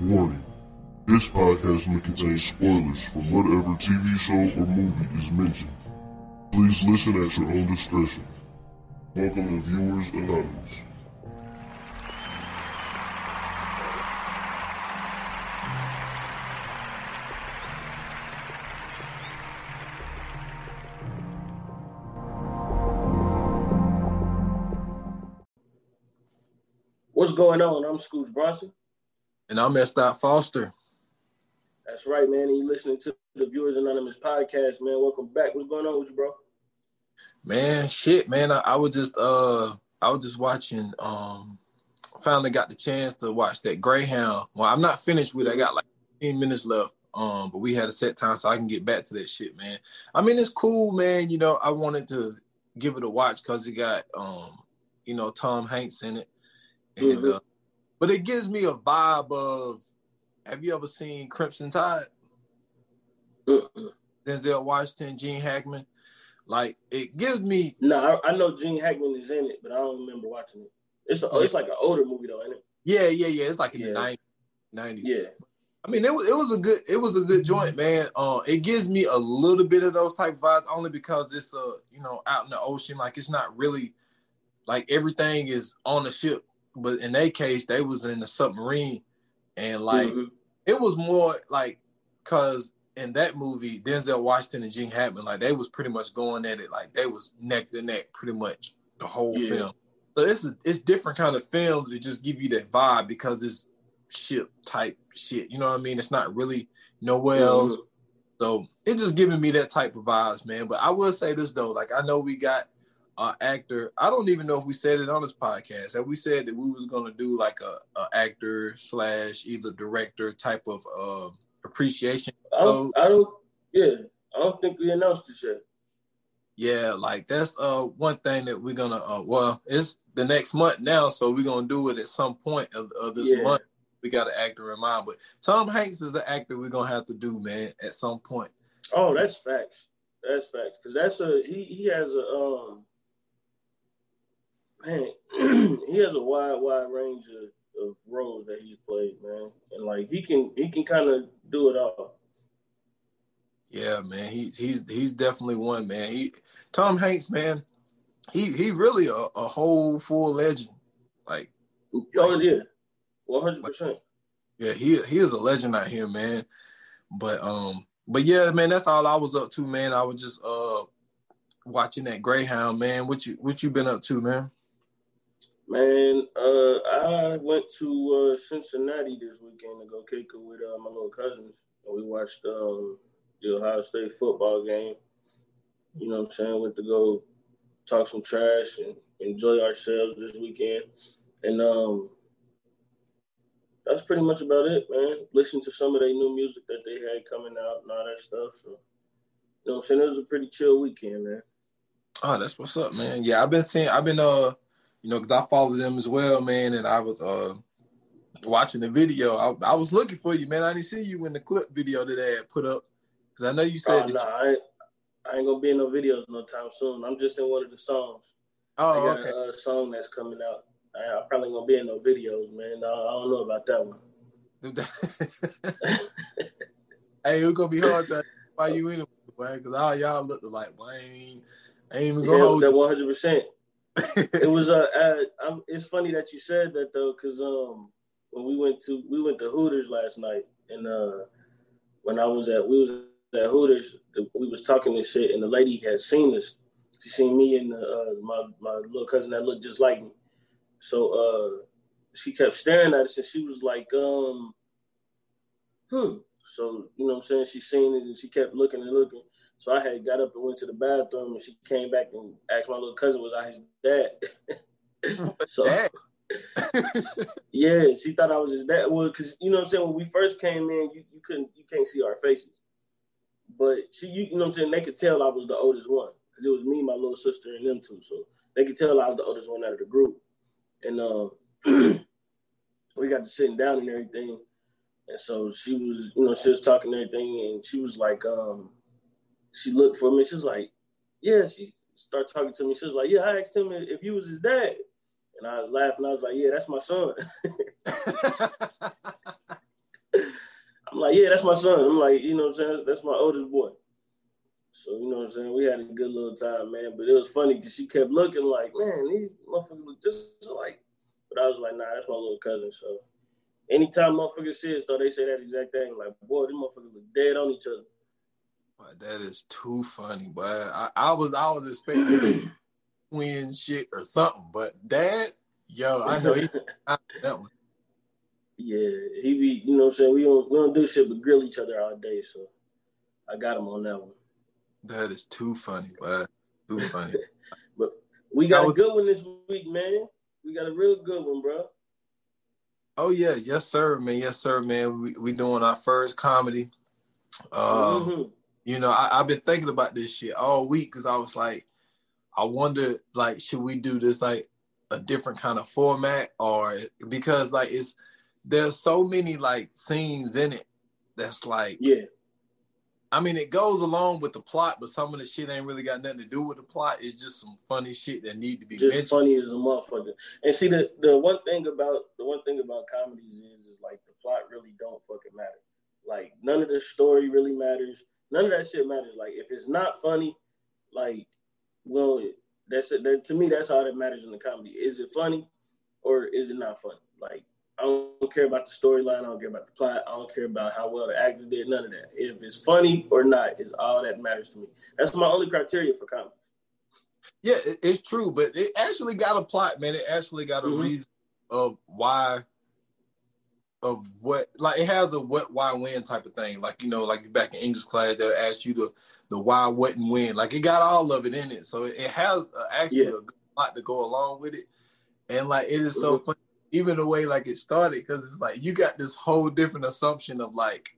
Warning. This podcast may contain spoilers from whatever TV show or movie is mentioned. Please listen at your own discretion. Welcome to Viewers Anonymous. What's going on? I'm Scooch Bronson. And I'm S. Foster. That's right, man. And you listening to the Viewers Anonymous podcast, man. Welcome back. What's going on with you, bro? Man, shit, man. I, I was just uh I was just watching um finally got the chance to watch that Greyhound. Well, I'm not finished with it. I got like 15 minutes left. Um, but we had a set time so I can get back to that shit, man. I mean, it's cool, man. You know, I wanted to give it a watch because it got um, you know, Tom Hanks in it. And Mhm. uh, but it gives me a vibe of have you ever seen Crimson Tide? Mm-mm. Denzel Washington, Gene Hackman. Like it gives me No, I, I know Gene Hackman is in it, but I don't remember watching it. It's a, it's like an older movie though, ain't it? yeah, yeah, yeah. It's like in Yeah. the 90s. 90s. Yeah. I mean, it was it was a good it was a good joint, man. Uh, it gives me a little bit of those type of vibes only because it's uh you know out in the ocean. Like it's not really like everything is on the ship, but in their case, they was in the submarine, and like Mhm. it was more like because in that movie, Denzel Washington and Gene Hackman, like they was pretty much going at it like they was neck to neck pretty much the whole Yeah. film. So it's a, it's different kind of films that just give you that vibe because it's ship type shit. You know what I mean? It's not really nowhere else. Mhm. So it's just giving me that type of vibes, man. But I will say this though, like I know we got actor. I don't even know if we said it on this podcast. That we said that we was gonna do like a, a actor slash either director type of uh, appreciation. I don't, I don't. Yeah, I don't think we announced it yet. Yeah, like that's uh one thing that we're gonna uh well it's the next month now, so we're gonna do it at some point of, of this Yeah. month. We got an actor in mind, but Tom Hanks is an actor we're gonna have to do, man, at some point. Oh, that's facts. That's facts. Cause that's a he. He has a um. Man, he has a wide, wide range of, of roles that he's played, man, and like he can, he can kind of do it all. Yeah, man, he's he's he's definitely one, man. He Tom Hanks, man, he he really a, a whole full legend. Like, Oh yeah, one hundred percent. yeah, he he is a legend out here, man. But um, but yeah, man, that's all I was up to, man. I was just uh watching that Greyhound, man. What you what you been up to, man? Man, uh, I went to uh, Cincinnati this weekend to go kick it with uh, my little cousins. And we watched um, the Ohio State football game. You know what I'm saying? Went to go talk some trash and enjoy ourselves this weekend. And um, that's pretty much about it, man. Listen to some of their new music that they had coming out and all that stuff. So, you know what I'm saying? It was a pretty chill weekend, man. Oh, that's what's up, man. Yeah, I've been seeing, I've been uh, you know, because I followed them as well, man, and I was uh watching the video. I, I was looking for you, man. I didn't see you in the clip video that they had put up because I know you Oh, said nah, you- I, ain't, I ain't gonna be in no videos no time soon. I'm just in one of the songs. I oh, got okay. a uh, song that's coming out. I, I probably gonna be in no videos, man. I, I don't know about that one. hey, it's gonna be hard to find you anyway, because all y'all look alike. I ain't, I ain't even gonna Yeah, hold that 100. percent It was uh, uh it's funny that you said that though, because um when we went to we went to Hooters last night, and uh when I was at we was at Hooters, we was talking this shit, and the lady had seen us. She seen me and uh, my my little cousin that looked just like me. So uh she kept staring at us, and she was like, um, hmm. So you know what I'm saying? She seen it, and she kept looking and looking. So I had got up and went to the bathroom, and she came back and asked my little cousin, "Was I his dad?" so yeah, she thought I was his dad. Well, because you know what I'm saying, when we first came in, you, you couldn't you can't see our faces, but she you, you know what I'm saying, they could tell I was the oldest one because it was me, my little sister, and them two. So they could tell I was the oldest one out of the group, and um, we got to sitting down and everything. And so she was, you know, she was talking and everything, and she was like, um, she looked for me. She was like, yeah. She started talking to me. She was like, yeah. I asked him if you was his dad, and I was laughing. I was like, yeah, that's my son. I'm like, yeah, that's my son. I'm like, you know what I'm saying? That's my oldest boy. So, you know what I'm saying? We had a good little time, man. But it was funny because she kept looking like, man, these motherfuckers look just like. But I was like, nah, that's my little cousin. So anytime motherfuckers see us, though, they say that exact thing. Like, boy, these motherfuckers look dead on each other. That is too funny, boy. I, I was I was expecting twin shit or something, but dad, yo, I know he that one. Yeah, he be, you know what I'm saying? We don't we don't do shit but grill each other all day, so I got him on that one. That is too funny, boy. Too funny. but we got was, a good one this week, man. We got a real good one, bro. Oh yeah, yes sir, man. Yes sir, man. We we doing our first comedy. Um, mm-hmm. You know, I, I've been thinking about this shit all week because I was like, I wonder, like, should we do this like a different kind of format or because like it's there's so many like scenes in it that's like yeah I mean, it goes along with the plot, but some of the shit ain't really got nothing to do with the plot. It's just some funny shit that need to be just mentioned. funny as a motherfucker. And see, the the one thing about the one thing about comedies is is like the plot really don't fucking matter. Like none of the story really matters. None of that shit matters. Like if it's not funny, like well, that's it. That, to me, that's all that matters in the comedy. Is it funny, or is it not funny? Like I don't care about the storyline. I don't care about the plot. I don't care about how well the actor did. None of that. If it's funny or not is all that matters to me. That's my only criteria for comedy. Yeah, it's true, but it actually got a plot, man. It actually got a mm-hmm. reason of why, of what, like it has a what, why, when type of thing. Like you know, like back in English class, they'll ask you the the why, what, and when. Like it got all of it in it, so it has actually yeah. a lot to go along with it. And like it is so mm-hmm. funny even the way like it started, because it's like you got this whole different assumption of like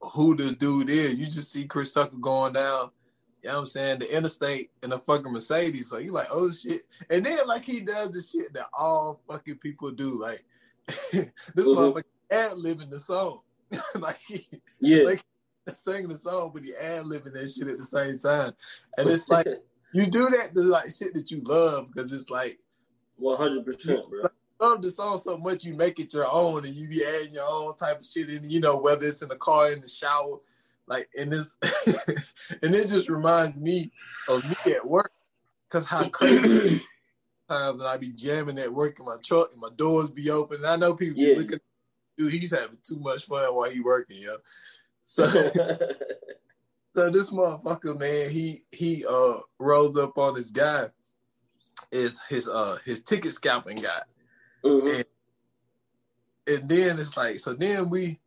who this dude is. You just see Chris Tucker going down, you know what I'm saying, the interstate in a fucking Mercedes. So you like, oh shit. And then like he does the shit that all fucking people do. Like this mm-hmm. motherfucker ad libbing the song. like yeah. like singing the song, but he ad libbing that shit at the same time. And it's like you do that to like shit that you love because it's like 100 percent bro love the song so much you make it your own and you be adding your own type of shit in, you know, whether it's in the car, in the shower, like and this and it just reminds me of me at work. Cause how crazy times when I be jamming at work in my truck and my doors be open. And I know people yeah. be looking, dude, he's having too much fun while he working, yo. So so this motherfucker, man, he he uh rolls up on this guy, is his uh his ticket scalping guy. Mm-hmm. And, and then it's like, so then we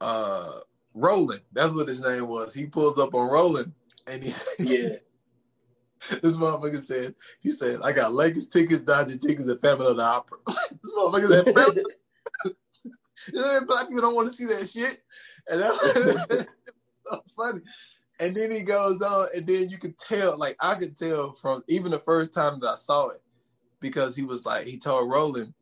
uh Roland, that's what his name was. He pulls up on Roland and he yeah. this motherfucker said, he said, I got Lakers tickets, Dodger tickets, and Phantom of the Opera. this motherfucker said, Pamela. you know, black people don't want to see that shit. And that was so funny. And then he goes on, and then you could tell, like I could tell from even the first time that I saw it, because he was like, he told Roland,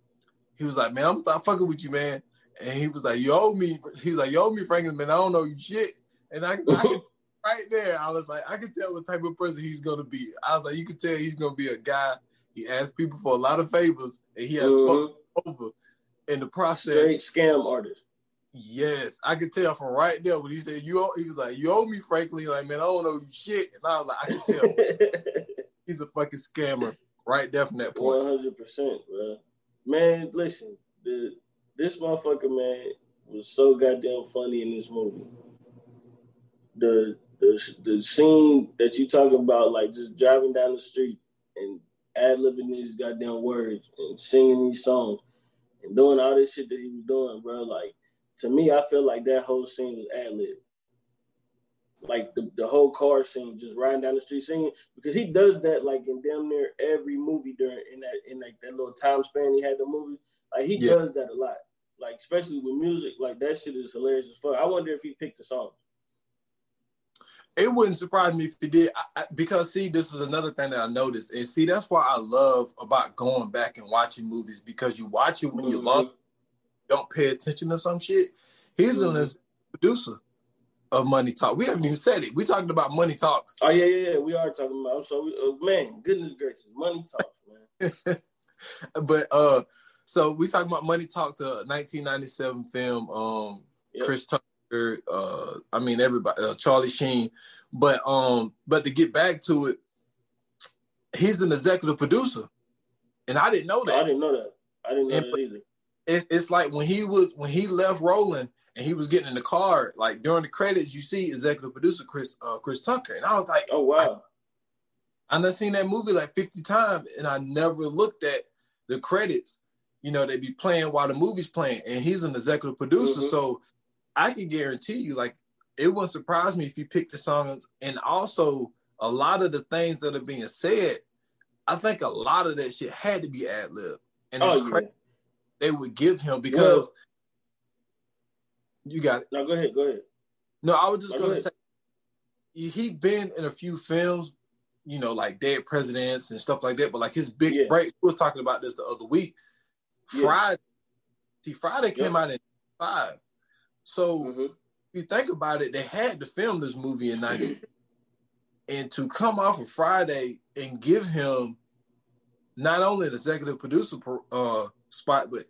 he was like, man, I'm gonna stop fucking with you, man. And he was like, you owe me. He's like, you owe me, Franklin, man. I don't know you shit. And I, I could right there, I was like, I can tell what type of person he's gonna be. I was like, you can tell he's gonna be a guy. He asks people for a lot of favors, and he has mm-hmm. over in the process. Straight scam artist. Yes, I could tell from right there when he said you. Owe, he was like, "You owe me, Franklin." Like, man, I don't know shit, and I was like, I can tell he's a fucking scammer right there from that point. One hundred percent, bro. Man, listen, the this motherfucker man was so goddamn funny in this movie. The the the scene that you talking about, like just driving down the street and ad libbing these goddamn words and singing these songs and doing all this shit that he was doing, bro. Like to me, I feel like that whole scene was ad lib like the, the whole car scene, just riding down the street singing, because he does that like in damn near every movie during in that in like that little time span he had the movie. Like he yeah. does that a lot. Like especially with music, like that shit is hilarious as fuck. I wonder if he picked the songs. It wouldn't surprise me if he did, I, I, because see, this is another thing that I noticed, and see, that's why I love about going back and watching movies because you watch it when mm-hmm. you don't pay attention to some shit. He's mm-hmm. an producer of Money Talk. We haven't even said it. We talking about Money Talks. Oh yeah, yeah, yeah. We are talking about. So we, uh, man, goodness gracious, Money Talks, man. but uh, so we talking about Money Talk to 1997 film. Um, yep. Chris Tucker uh, I mean everybody, uh, Charlie Sheen, but um, but to get back to it, he's an executive producer, and I didn't know that. I didn't know that. I didn't know and, that either. It, it's like when he was when he left Roland and he was getting in the car, like during the credits, you see executive producer Chris uh, Chris Tucker, and I was like, oh wow. I, I have seen that movie like 50 times, and I never looked at the credits. You know, they be playing while the movie's playing, and he's an executive producer. Mm-hmm. So I can guarantee you, like, it wouldn't surprise me if he picked the songs. And also, a lot of the things that are being said, I think a lot of that shit had to be ad lib. And it's oh, crazy they would give him because well, you got it. No, go ahead. Go ahead. No, I was just no, gonna go say he been in a few films, you know, like Dead Presidents and stuff like that. But like his big yeah. break, we was talking about this the other week. Yeah. Friday, see, Friday came out in five. So mm-hmm. if you think about it, they had to film this movie in 90. and to come off of Friday and give him not only an executive producer uh, spot, but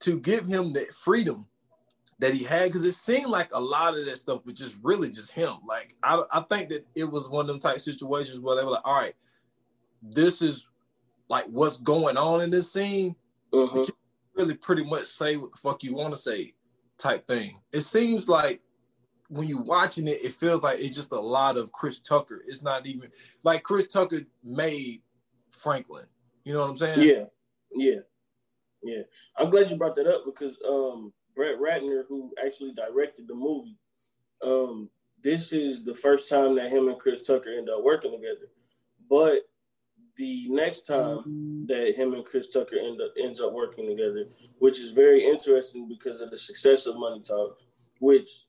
to give him that freedom that he had, because it seemed like a lot of that stuff was just really just him. Like I, I think that it was one of them type situations where they were like, all right, this is like what's going on in this scene. Uh-huh. really pretty much say what the fuck you want to say type thing. It seems like when you're watching it, it feels like it's just a lot of Chris Tucker. It's not even like Chris Tucker made Franklin. You know what I'm saying? Yeah, yeah, yeah. I'm glad you brought that up because um, Brett Ratner, who actually directed the movie, um, this is the first time that him and Chris Tucker end up working together. But the next time that him and Chris Tucker end up ends up working together, which is very interesting because of the success of Money Talks, which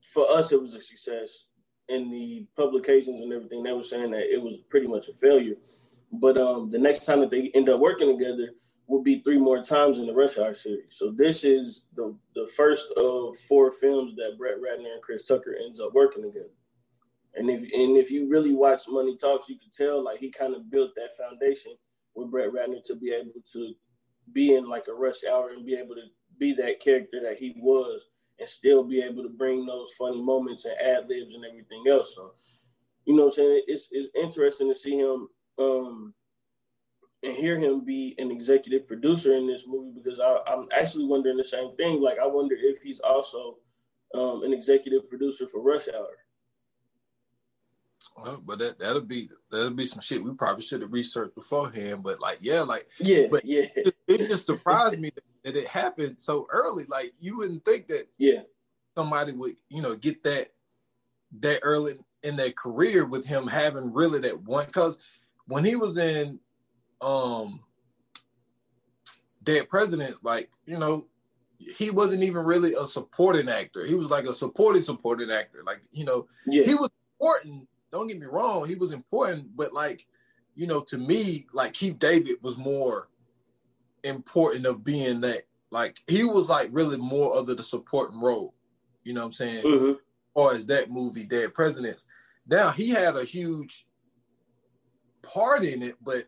for us it was a success. In the publications and everything, they were saying that it was pretty much a failure. But um, the next time that they end up working together will be three more times in the Rush Hour series. So this is the the first of four films that Brett Ratner and Chris Tucker ends up working together. And if and if you really watch Money Talks, you can tell like he kind of built that foundation with Brett Ratner to be able to be in like a rush hour and be able to be that character that he was and still be able to bring those funny moments and ad libs and everything else. So, you know what I'm saying? It's it's interesting to see him um and hear him be an executive producer in this movie because I am actually wondering the same thing. Like I wonder if he's also um, an executive producer for Rush Hour. But that that'll be that'll be some shit we probably should have researched beforehand. But like, yeah, like yeah, but yeah, it, it just surprised me that, that, it happened so early. Like you wouldn't think that yeah somebody would you know get that that early in their career with him having really that one. Because when he was in um Dead Presidents, like you know, he wasn't even really a supporting actor. He was like a supporting supporting actor. Like you know, yeah. he was important don't get me wrong, he was important, but like, you know, to me, like Keith David was more important of being that. Like he was like really more of the, supporting role. You know what I'm saying? Mm-hmm. Or as that movie, Dead Presidents. Now he had a huge part in it, but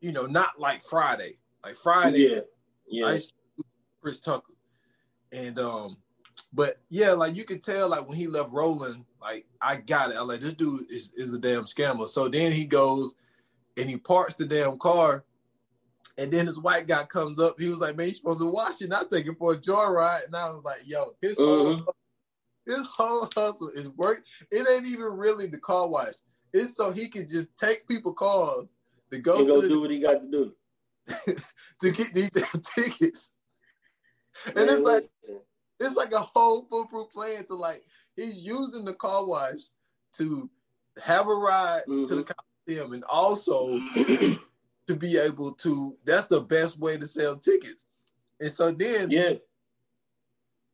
you know, not like Friday. Like Friday, yeah, yeah. Chris Tucker, and um, but yeah, like you could tell, like when he left Roland, like I got it. I like this dude is is a damn scammer. So then he goes and he parks the damn car. And then this white guy comes up. He was like, "Man, you supposed to wash it, not take it for a joyride." And I was like, "Yo, his mm-hmm. whole his whole hustle is work. It ain't even really the car wash. It's so he can just take people cars to go, to go the, do what he got to do to get these damn tickets. And Man, it's like it's like a whole foolproof plan to like he's using the car wash to have a ride mm-hmm. to the mm-hmm. Coliseum and also to be able to that's the best way to sell tickets. And so then yeah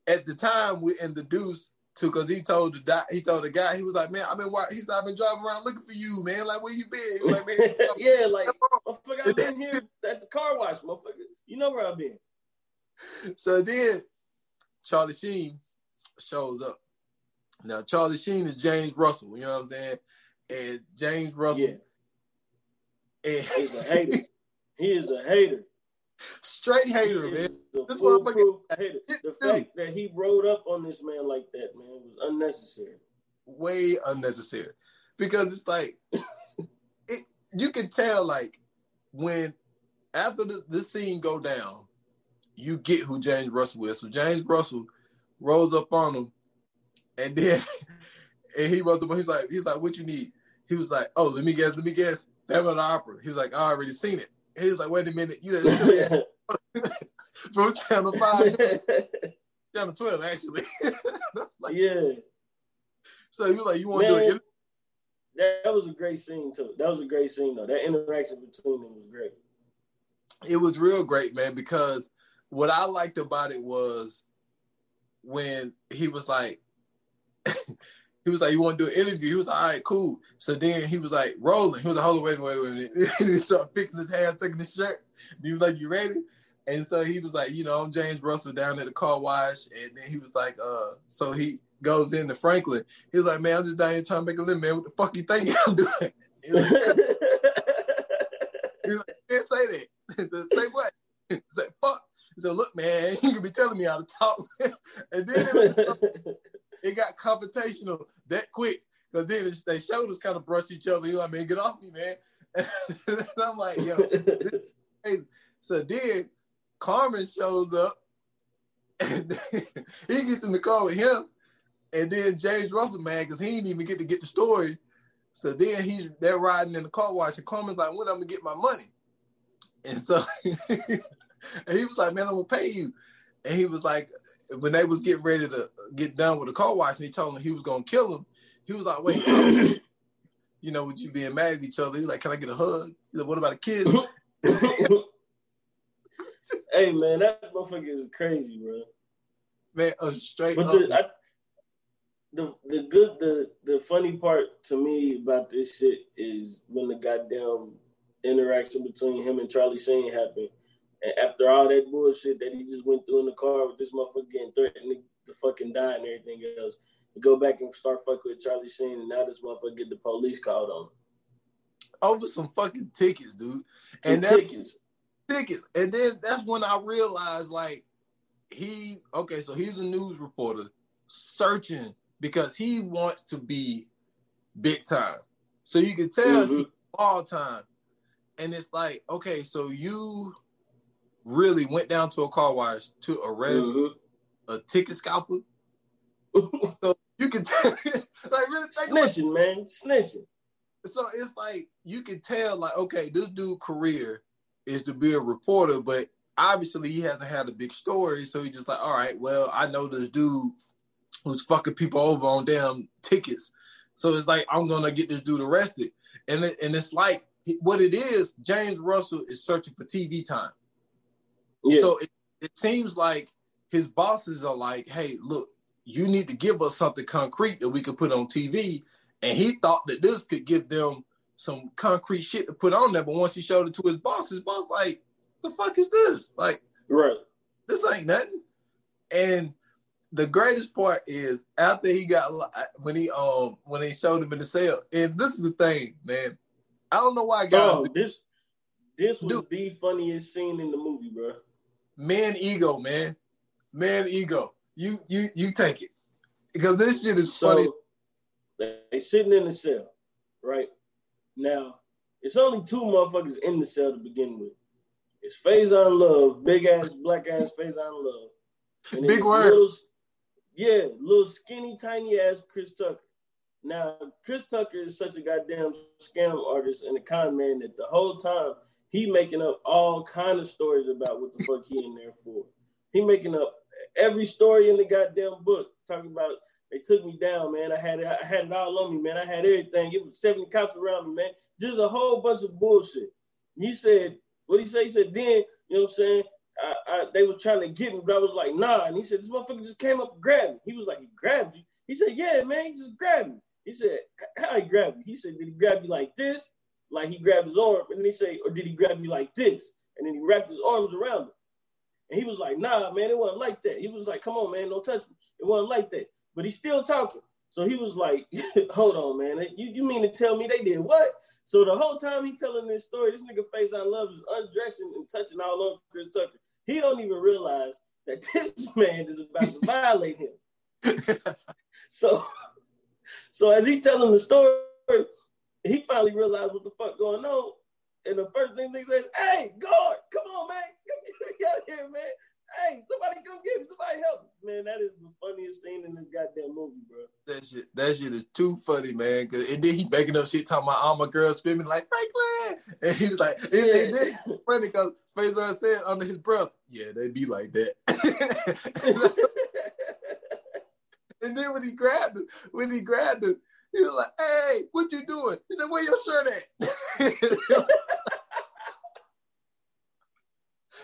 at the time we introduced to because he told the doc, he told the guy he was like man I've been why he's not been driving around looking for you man like where you been like man yeah like motherfucker I've been here at the car wash motherfucker you know where I've been so then Charlie Sheen shows up. Now Charlie Sheen is James Russell, you know what I'm saying? And James Russell yeah. and, he's a hater. he is a hater. straight hater, man. This motherfucker. Hater. The fact that he rode up on this man like that, man, was unnecessary. Way unnecessary, because it's like it. You can tell, like when after the, this scene go down, you get who James Russell is. So James Russell rolls up on him, and then and he rolls up. He's like, he's like, what you need? He was like, oh, let me guess, let me guess, Phantom of the Opera. He was like, I already seen it. He was like, wait a minute, you from Channel Five, Channel Twelve, actually. like, yeah. So you like, you want to do it? That was a great scene too. That was a great scene though. That interaction between them was great. It was real great, man, because what I liked about it was when he was like, he was like, "You want to do an interview?" He was like, "All right, cool." So then he was like, rolling. He was like, "Hold on, wait, wait, wait a minute." he started fixing his hair, taking his shirt. He was like, "You ready?" And so he was like, "You know, I'm James Russell down at the car wash." And then he was like, "Uh," so he goes into Franklin. He was like, "Man, I'm just down here trying to make a living, man. What the fuck you think I'm doing?" He was like, "Can't say that." say what? He "Fuck." He said, "Look, man, you can be telling me how to talk." and then it was it got confrontational that quick because then their shoulders kind of brushed each other. You know I mean? Get off me, man. and I'm like, yo. so then Carmen shows up and he gets in the car with him. And then James Russell, man, because he didn't even get to get the story. So then he's they're riding in the car wash, and Carmen's like, when I'm gonna get my money? And so and he was like, man, I'm gonna pay you. And he was like, when they was getting ready to get done with the car wash, and he told him he was gonna kill him. He was like, wait, you know, with you being mad at each other, he was like, can I get a hug? He's like, what about a kiss? hey man, that motherfucker is crazy, bro. Man, a straight but the, I, the the good the the funny part to me about this shit is when the goddamn interaction between him and Charlie Sheen happened and after all that bullshit that he just went through in the car with this motherfucker getting threatened to fucking die and everything else, you go back and start fucking with Charlie Sheen, and now this motherfucker get the police called on him. Over some fucking tickets, dude. and that's, tickets. Tickets. And then that's when I realized, like, he, okay, so he's a news reporter searching because he wants to be big time. So you can tell mm-hmm. all time. And it's like, okay, so you really went down to a car wash to arrest mm-hmm. a ticket scalper. so you can tell, like really snitching, man, snitching. So it's like you can tell, like, okay, this dude' career is to be a reporter, but obviously he hasn't had a big story. So he's just like, all right, well, I know this dude who's fucking people over on damn tickets. So it's like I'm gonna get this dude arrested, and it, and it's like what it is. James Russell is searching for TV time. Yeah. So it, it seems like his bosses are like, hey, look, you need to give us something concrete that we could put on TV. And he thought that this could give them some concrete shit to put on there. But once he showed it to his boss, his boss like, the fuck is this? Like, right. This ain't nothing. And the greatest part is after he got when he um when they showed him in the cell. And this is the thing, man. I don't know why guys. Oh, this this was Dude. the funniest scene in the movie, bro man ego, man. Man ego. You you you take it. Because this shit is so, funny. They sitting in the cell, right? Now, it's only two motherfuckers in the cell to begin with. It's Faizon Love, big ass, black ass Faizon Love. And big word. Little, yeah, little skinny, tiny ass Chris Tucker. Now, Chris Tucker is such a goddamn scam artist and a con man that the whole time he making up all kind of stories about what the fuck he in there for. He making up every story in the goddamn book, talking about they took me down, man. I had it, I had it all on me, man. I had everything. It was 70 cops around me, man. Just a whole bunch of bullshit. He said, what he say? He said, then, you know what I'm saying? I, I, they was trying to get me, but I was like, nah. And he said, this motherfucker just came up and grabbed me. He was like, he grabbed you? He said, yeah, man, he just grabbed me. He said, how he grabbed you? He said, did he grab you like this? Like he grabbed his arm, and then he say, or did he grab me like this? And then he wrapped his arms around him. And he was like, nah, man, it wasn't like that. He was like, come on, man, don't touch me. It wasn't like that. But he's still talking. So he was like, hold on, man. You, you mean to tell me they did what? So the whole time he telling this story, this nigga Faizon Love is undressing and touching all over Chris Tucker. he don't even realize that this man is about to violate him. so, so as he telling the story, he finally realized what the fuck going on. And the first thing he says, "Hey, guard, come on, man, Come get me out here, man." hey, somebody come get me, somebody help me. Man, that is the funniest scene in this goddamn movie, bro. That shit, that shit is too funny, man. Cause and then he making up shit talking about all my girls screaming like Franklin. And he was like, yeah. and, then funny because Faizon said under his breath, yeah, they be like that. and then when he grabbed him, when he grabbed him, he was like, hey, what you doing? He said, where your shirt at?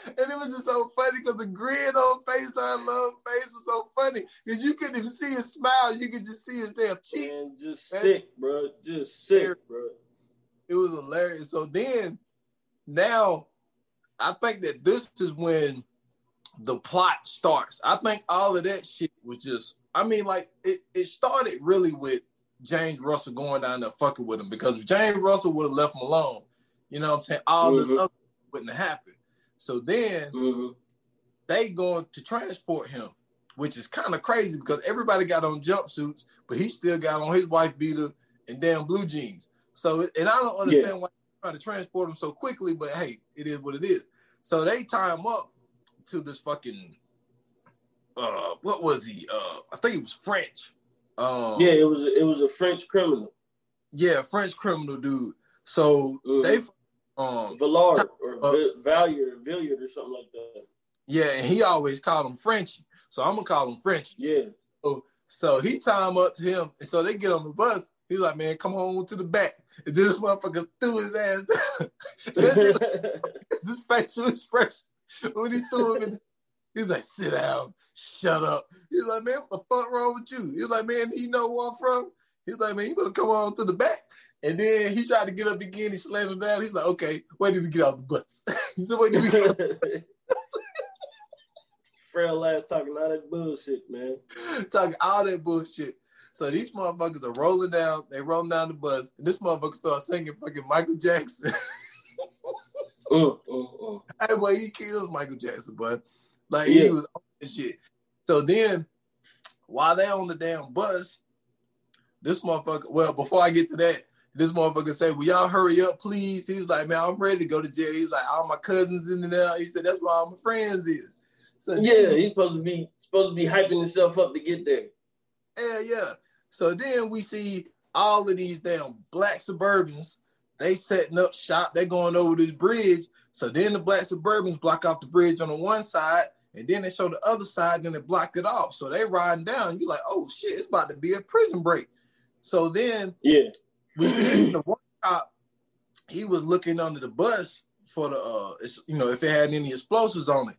and it was just so funny because the grin on Faizon Love face was so funny because you couldn't even see his smile. You could just see his damn cheeks. Man, just Man. sick, bro. Just sick, bro. It was hilarious. So then, now, I think that this is when the plot starts. I think all of that shit was just. I mean, like it. It started really with James Russell going down there fucking with him because if James Russell would have left him alone, you know what I'm saying, all mm-hmm. this other wouldn't have happened. So then mm-hmm. they going to transport him, which is kind of crazy because everybody got on jumpsuits, but he still got on his wife beater and damn blue jeans. So and I don't understand yeah. why they're trying to transport him so quickly, but hey, it is what it is. So they tie him up to this fucking uh what was he? Uh I think he was French. Um Yeah, it was it was a French criminal. Yeah, French criminal dude. So mm-hmm. they um Villard or uh, Valier, Villiard or something like that. Yeah, and he always called him Frenchy. So I'm gonna call him Frenchy. Yeah. So so he time up to him, and so they get on the bus. He's like, man, come on to the back. And this motherfucker threw his ass down. his facial expression when he threw him in. He's like, sit down, shut up. He's like, man, what the fuck wrong with you? He's like, man, he know where I'm from. He's like, man, you better come on to the back. And then he tried to get up again. He slammed him down. He's like, okay, where did we get off the bus? he said, where did we get off the bus? Frail ass talking all that bullshit, man. Talking all that bullshit. So these motherfuckers are rolling down. They rolling down the bus, and this motherfucker starts singing fucking Michael Jackson. uh, uh, uh. Hey, boy, he kills Michael Jackson, but like yeah. he was on this shit. So then, while they're on the damn bus, this motherfucker. Well, before I get to that, this motherfucker said, "Will y'all hurry up, please?" He was like, "Man, I'm ready to go to jail." He's like, "All my cousins in there." He said, "That's where all my friends is." So yeah, then, he's supposed to be supposed to be hyping himself up to get there. Yeah, yeah. So then we see all of these damn black Suburbans. They setting up shop. They going over this bridge. So then the black Suburbans block off the bridge on the one side, and then they show the other side. And then they blocked it off. So they riding down. You like, oh shit, it's about to be a prison break. So then, yeah, we the one cop. He was looking under the bus for the, uh, you know, if it had any explosives on it.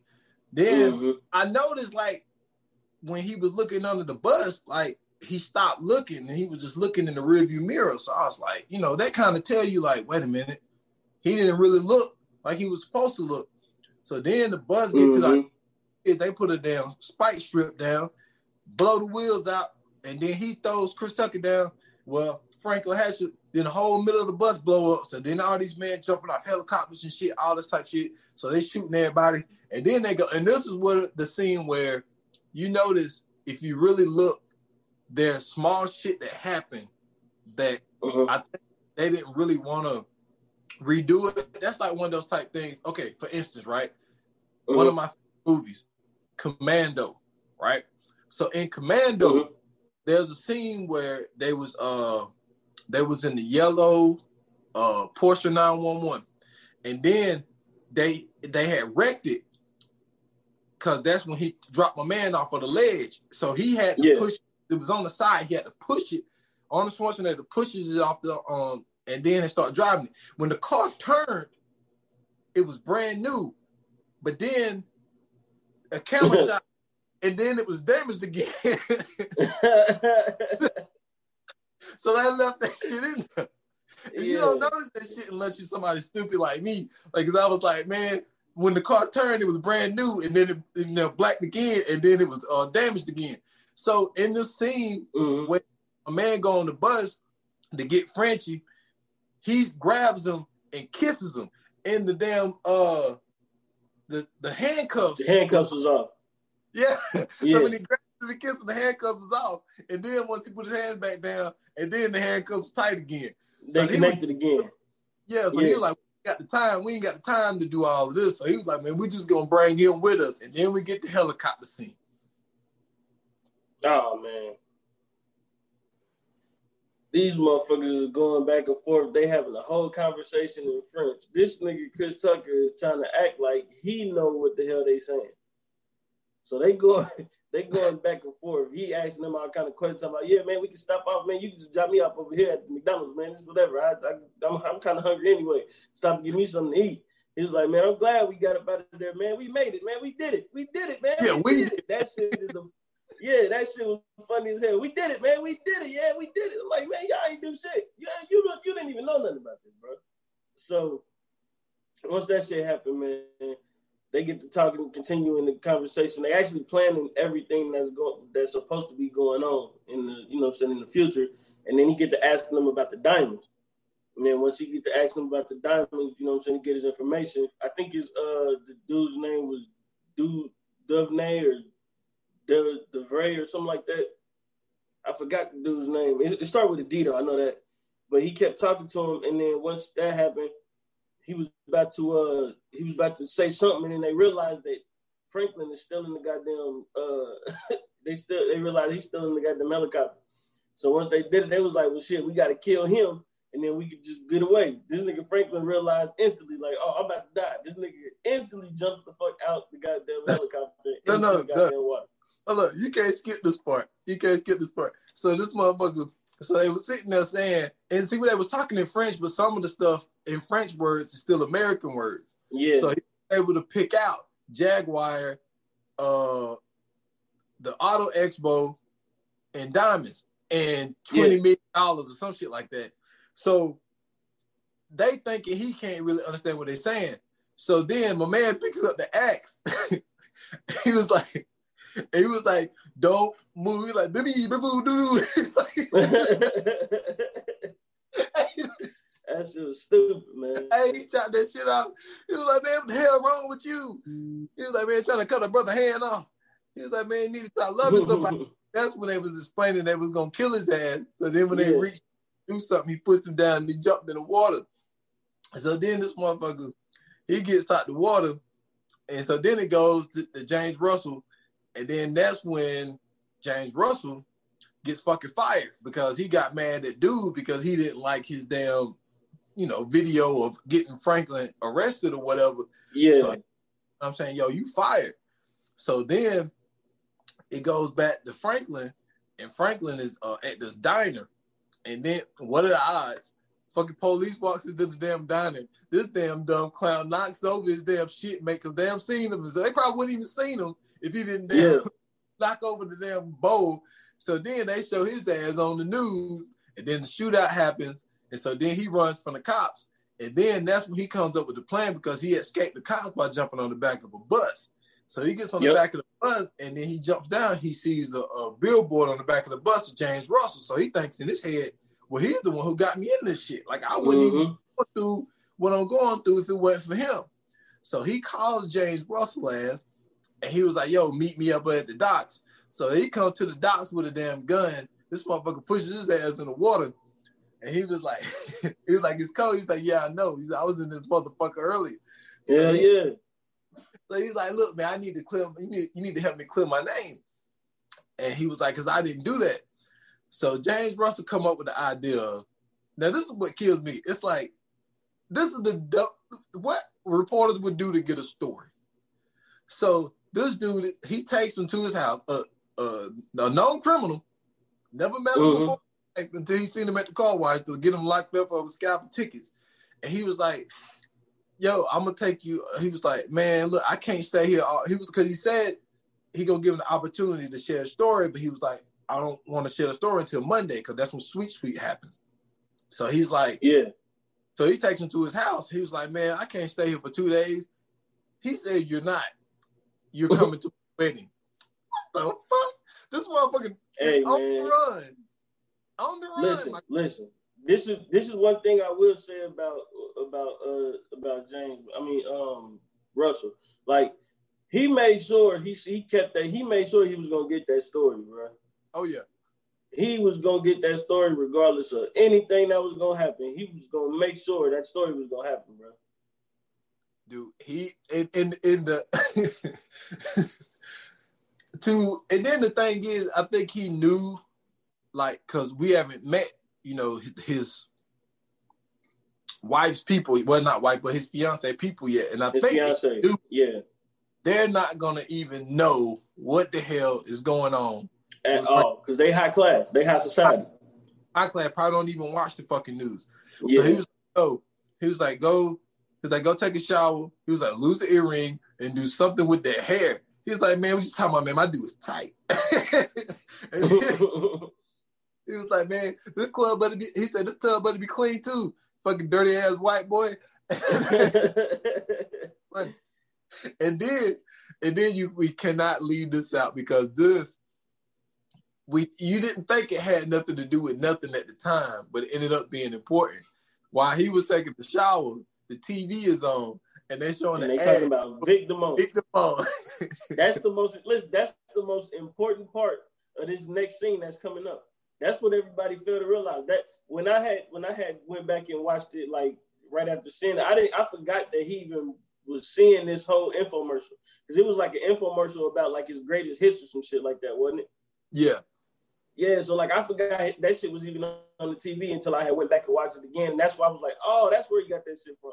Then mm-hmm. I noticed, like, when he was looking under the bus, like he stopped looking and he was just looking in the rearview mirror. So I was like, you know, that kind of tell you, like, wait a minute, he didn't really look like he was supposed to look. So then the bus get mm-hmm. to the, mm-hmm. they put a damn spike strip down, blow the wheels out, and then he throws Chris Tucker down. Well, Franklin Hatchett, then the whole middle of the bus blow up. So then all these men jumping off helicopters and shit, all this type shit. So they shooting everybody. And then they go, and this is what the scene where you notice if you really look, there's small shit that happened that uh-huh. I think they didn't really want to redo it. That's like one of those type things. Okay, for instance, right? Uh-huh. One of my movies, Commando, right? So in Commando, uh-huh there's a scene where they was uh they was in the yellow uh Porsche 911 and then they they had wrecked it because that's when he dropped my man off of the ledge so he had to yeah. push it was on the side he had to push it Arnold Schwarzenegger pushes it off the um and then they start driving it when the car turned it was brand new but then a camera shot and then it was damaged again. so I left that shit in there. Yeah. You don't notice that shit unless you're somebody stupid like me. Like, cause I was like, man, when the car turned, it was brand new, and then it, you know, blacked again, and then it was uh, damaged again. So in this scene, mm-hmm. when a man go on the bus to get Frenchie, he grabs him and kisses him in the damn uh the, the handcuffs. The handcuffs was off. Yeah. yeah. so when he grabbed the kiss the handcuffs was off. And then once he put his hands back down, and then the handcuffs tight again. They so connected was, again. Yeah, so yeah. he was like, we got the time. We ain't got the time to do all of this. So he was like, man, we just gonna bring him with us. And then we get the helicopter scene. Oh man. These motherfuckers is going back and forth. They having a whole conversation in French. This nigga Chris Tucker is trying to act like he know what the hell they saying. So they going they going back and forth. He asking them all kind of questions about, yeah, man, we can stop off, man. You can just drop me off over here at McDonald's, man. It's whatever. I, I I'm, I'm kind of hungry anyway. Stop give me something to eat. He's like, man, I'm glad we got up out of there, man. We made it, man. We did it. We did it, man. Yeah, we, did it. That shit is the yeah, that shit was funny as hell. We did it, man. We did it. Yeah, we did it. I'm like, man, y'all ain't do shit. You, you, you didn't even know nothing about this, bro. So once that shit happened, man, they get to talking continuing the conversation. They actually planning everything that's going that's supposed to be going on in the you know saying in the future. And then he get to ask them about the diamonds. And then once he get to ask them about the diamonds, you know what I'm saying, get his information. I think his uh the dude's name was Dude Duvnay or De DeVray or something like that. I forgot the dude's name. It, it started with a D though, I know that. But he kept talking to him, and then once that happened, he was about to uh he was about to say something, and then they realized that Franklin is still in the goddamn uh they still they realized he's still in the goddamn helicopter. So once they did it, they was like, well shit, we gotta kill him and then we could just get away. This nigga Franklin realized instantly, like, oh, I'm about to die. This nigga instantly jumped the fuck out the goddamn helicopter. no, no, no. Oh, look, you can't skip this part. You can't skip this part. So this motherfucker so they were sitting there saying, and see, what they was talking in French, but some of the stuff in French words is still American words. Yeah. So he was able to pick out Jaguar, uh, the Auto Expo, and diamonds, and twenty yeah. million dollars or some shit like that. So they thinking he can't really understand what they're saying. So then my man picks up the axe. he was like, he was like, "Don't move." Like, "Baby, baby, doo doo." that shit was stupid, man. Hey, he shot that shit out. He was like, "Man, what the hell wrong with you?" He was like, "Man, trying to cut a brother hand off." He was like, "Man, you need to stop loving somebody." That's when they was explaining they was gonna kill his ass. So then when yeah. they reached do something, he pushed him down and he jumped in the water. So then this motherfucker, he gets out the water. And so then it goes to, to James Russell and then that's when James Russell gets fucking fired because he got mad at dude because he didn't like his damn, you know, video of getting Franklin arrested or whatever. Yeah. So I'm saying, yo, you fired. So then it goes back to Franklin, and Franklin is uh, at this diner. And then what are the odds? Fucking police walks into the damn diner. This damn dumb clown knocks over his damn shit make a damn seen him. So they probably wouldn't even seen him if he didn't yeah. knock over the damn bowl. So then they show his ass on the news, and then the shootout happens, and so then he runs from the cops, and then that's when he comes up with the plan because he escaped the cops by jumping on the back of a bus. So he gets on yep. the back of the bus, and then he jumps down. He sees a, a billboard on the back of the bus of James Russell. So he thinks in his head, well, he's the one who got me in this shit. Like I wouldn't mm-hmm. even go through what I'm going through if it weren't for him. So he calls James Russell ass and he was like, yo, meet me up at the docks. So he come to the docks with a damn gun. This motherfucker pushes his ass in the water. And he was like, he was like, it's cold. He's like, yeah, I know. He's like, I was in this motherfucker earlier. Yeah, so he, yeah. So he's like, look, man, I need to clear, you need, you need to help me clear my name. And he was like, because I didn't do that. So James Russell come up with the idea of, now this is what kills me. It's like, this is the, what reporters would do to get a story. So this dude, he takes him to his house, uh, uh, a known criminal, never met him mm-hmm. before until he seen him at the car wash to get him locked up over scalping tickets. And he was like, yo, I'm gonna take you. He was like, man, look, I can't stay here. He was because he said he gonna give him the opportunity to share a story, but he was like, I don't want to share the story until Monday because that's when Sweet Sweet happens. So he's like, yeah. So he takes him to his house. He was like, man, I can't stay here for two days. He said, you're not you're coming to a wedding. What the fuck? This motherfucker hey, on the run. On the run. Listen, listen. This is this is one thing I will say about about uh about James. I mean um Russell. Like he made sure he he kept that. He made sure he was gonna get that story, bro. Oh yeah. He was gonna get that story regardless of anything that was gonna happen. He was gonna make sure that story was gonna happen, bro. Dude, he in in, in the to and then the thing is, I think he knew, like, cause we haven't met, you know, his wife's people. Well, not wife, but his fiance people yet. And I His think fiance, knew yeah, they're not gonna even know what the hell is going on. at all, because they high class, they high society. My class probably don't even watch the fucking news. Yeah, So he was go. Oh, he was like, go. He was like, go take a shower. He was like, lose the earring and do something with that hair. He was like, man, what you talking about, man? My dude is tight. He was like, man, this club better be. He said this club better be clean too. Fucking dirty ass white boy. and then, and then you we cannot leave this out because this we you didn't think it had nothing to do with nothing at the time, but it ended up being important. While he was taking the shower, the TV is on, and they're showing and the they talking about Vic Damone. Them on. That's the most listen, that's the most important part of this next scene that's coming up. That's what everybody failed to realize. That when I had when I had went back and watched it like right after seeing it, I didn't I forgot that he even was seeing this whole infomercial. Because it was like an infomercial about like his greatest hits or some shit like that, wasn't it? yeah, Yeah, so like I forgot that shit was even on the TV until I had went back and watched it again. And that's why I was like, oh, that's where he got that shit from.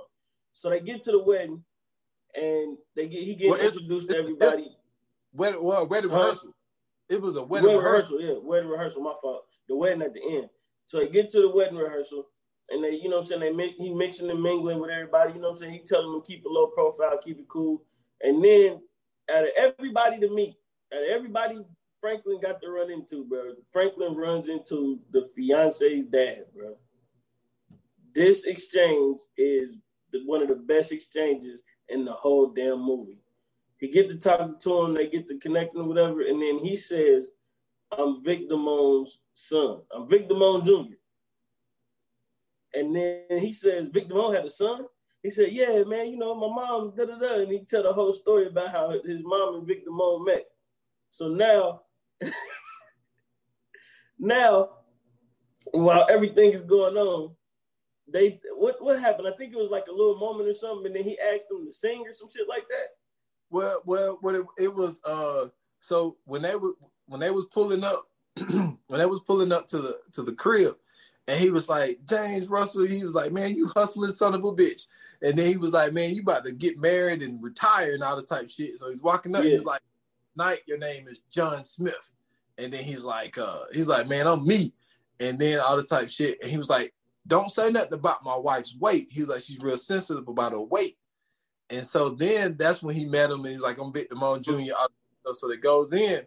So they get to the wedding and they get he gets Well, introduced to everybody. wedding, well, wedding Huh? rehearsal. It was a wedding, Wedding rehearsal. rehearsal, yeah, wedding rehearsal. My fault. The wedding at the end. So they get to the wedding rehearsal, and they, you know, what I'm saying they make he mixing and mingling with everybody. You know, what I'm saying he telling them to keep a low profile, keep it cool. And then out of everybody to meet, out of everybody Franklin got to run into, bro. Franklin runs into the fiance's dad, bro. This exchange is the, one of the best exchanges in the whole damn movie. He get to talking to him, they get to connecting whatever, and then he says, I'm Vic Damone's son. I'm Vic Damone Jr. And then he says, Vic Damone had a son? He said, Yeah, man, you know, my mom, da da da. And he tell the whole story about how his mom and Vic Damone met. So now, now, while everything is going on, they what what happened? I think it was like a little moment or something, and then he asked them to sing or some shit like that. Well, well, what it, it was. Uh, so when they was when they was pulling up, when they was pulling up to the to the crib, and he was like James Russell. He was like, man, you hustling son of a bitch. And then he was like, man, you about to get married and retire and all this type of shit. So he's walking up. He was like, Knight, your name is John Smith. And then he's like, uh, he's like, man, I'm me. And then all the type shit. And he was like, don't say nothing about my wife's weight. He was like, she's real sensitive about her weight. And so then that's when he met him and he was like, I'm Vic Damone Jr. all this stuff. So it goes in.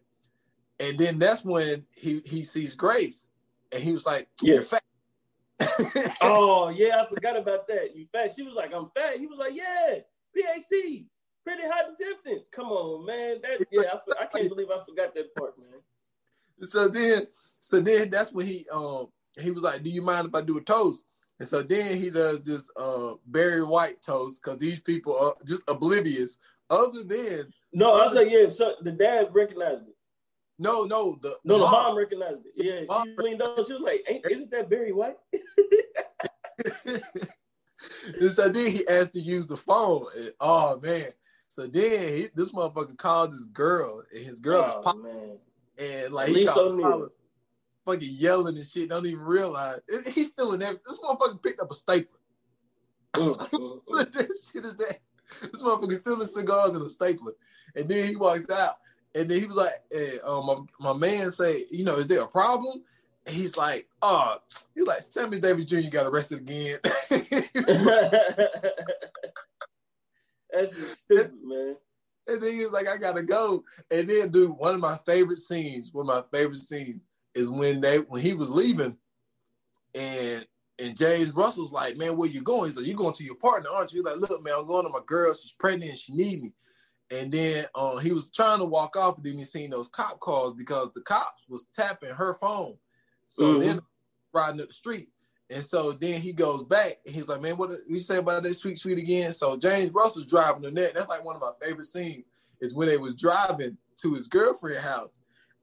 And then that's when he he sees Grace. And he was like, Yeah. You're fat. Oh yeah, I forgot about that. You fat? She was like, "I'm fat." He was like, "Yeah, PhD, pretty hot and tempting." Come on, man. That yeah, I, I can't believe I forgot that part, man. so then so then that's when he um he was like, Do you mind if I do a toast? And so then he does this uh Barry White toast because these people are just oblivious. Other than No, I was like, yeah. So the dad recognized it. no, no, the, No, the mom- mom recognized it. Yeah, she leaned over. She was like, Ain't, "Isn't that Barry White?" and so then he asked to use the phone. And, oh man. So then he, this motherfucker calls his girl, and his girl is oh pop, man, and like he called. Paula, fucking yelling and shit. Don't even realize It- he's feeling everything. This motherfucker picked up a stapler. Mm, mm, mm. What shit is that? This motherfucker stealing cigars and a stapler. And then he walks out. And then he was like, eh, um, my, my man say, you know, is there a problem? And he's like, oh, he's like, Sammy Davis Jr. got arrested again. That's just stupid, man. and then he was like, I gotta go. And then, dude, one of my favorite scenes, one of my favorite scenes is when they when he was leaving, and and James Russell's like, man, where you going? He's like, you going to your partner, aren't you? He's like, look, man, I'm going to my girl. She's pregnant and she need me. And then uh, he was trying to walk off, and then he seen those cop calls because the cops was tapping her phone. So Mhm. then riding up the street, And so then he goes back and he's like, man, what we say about that sweet, sweet again? So James Russell's driving the net. That's like one of my favorite scenes is when they was driving to his girlfriend's house.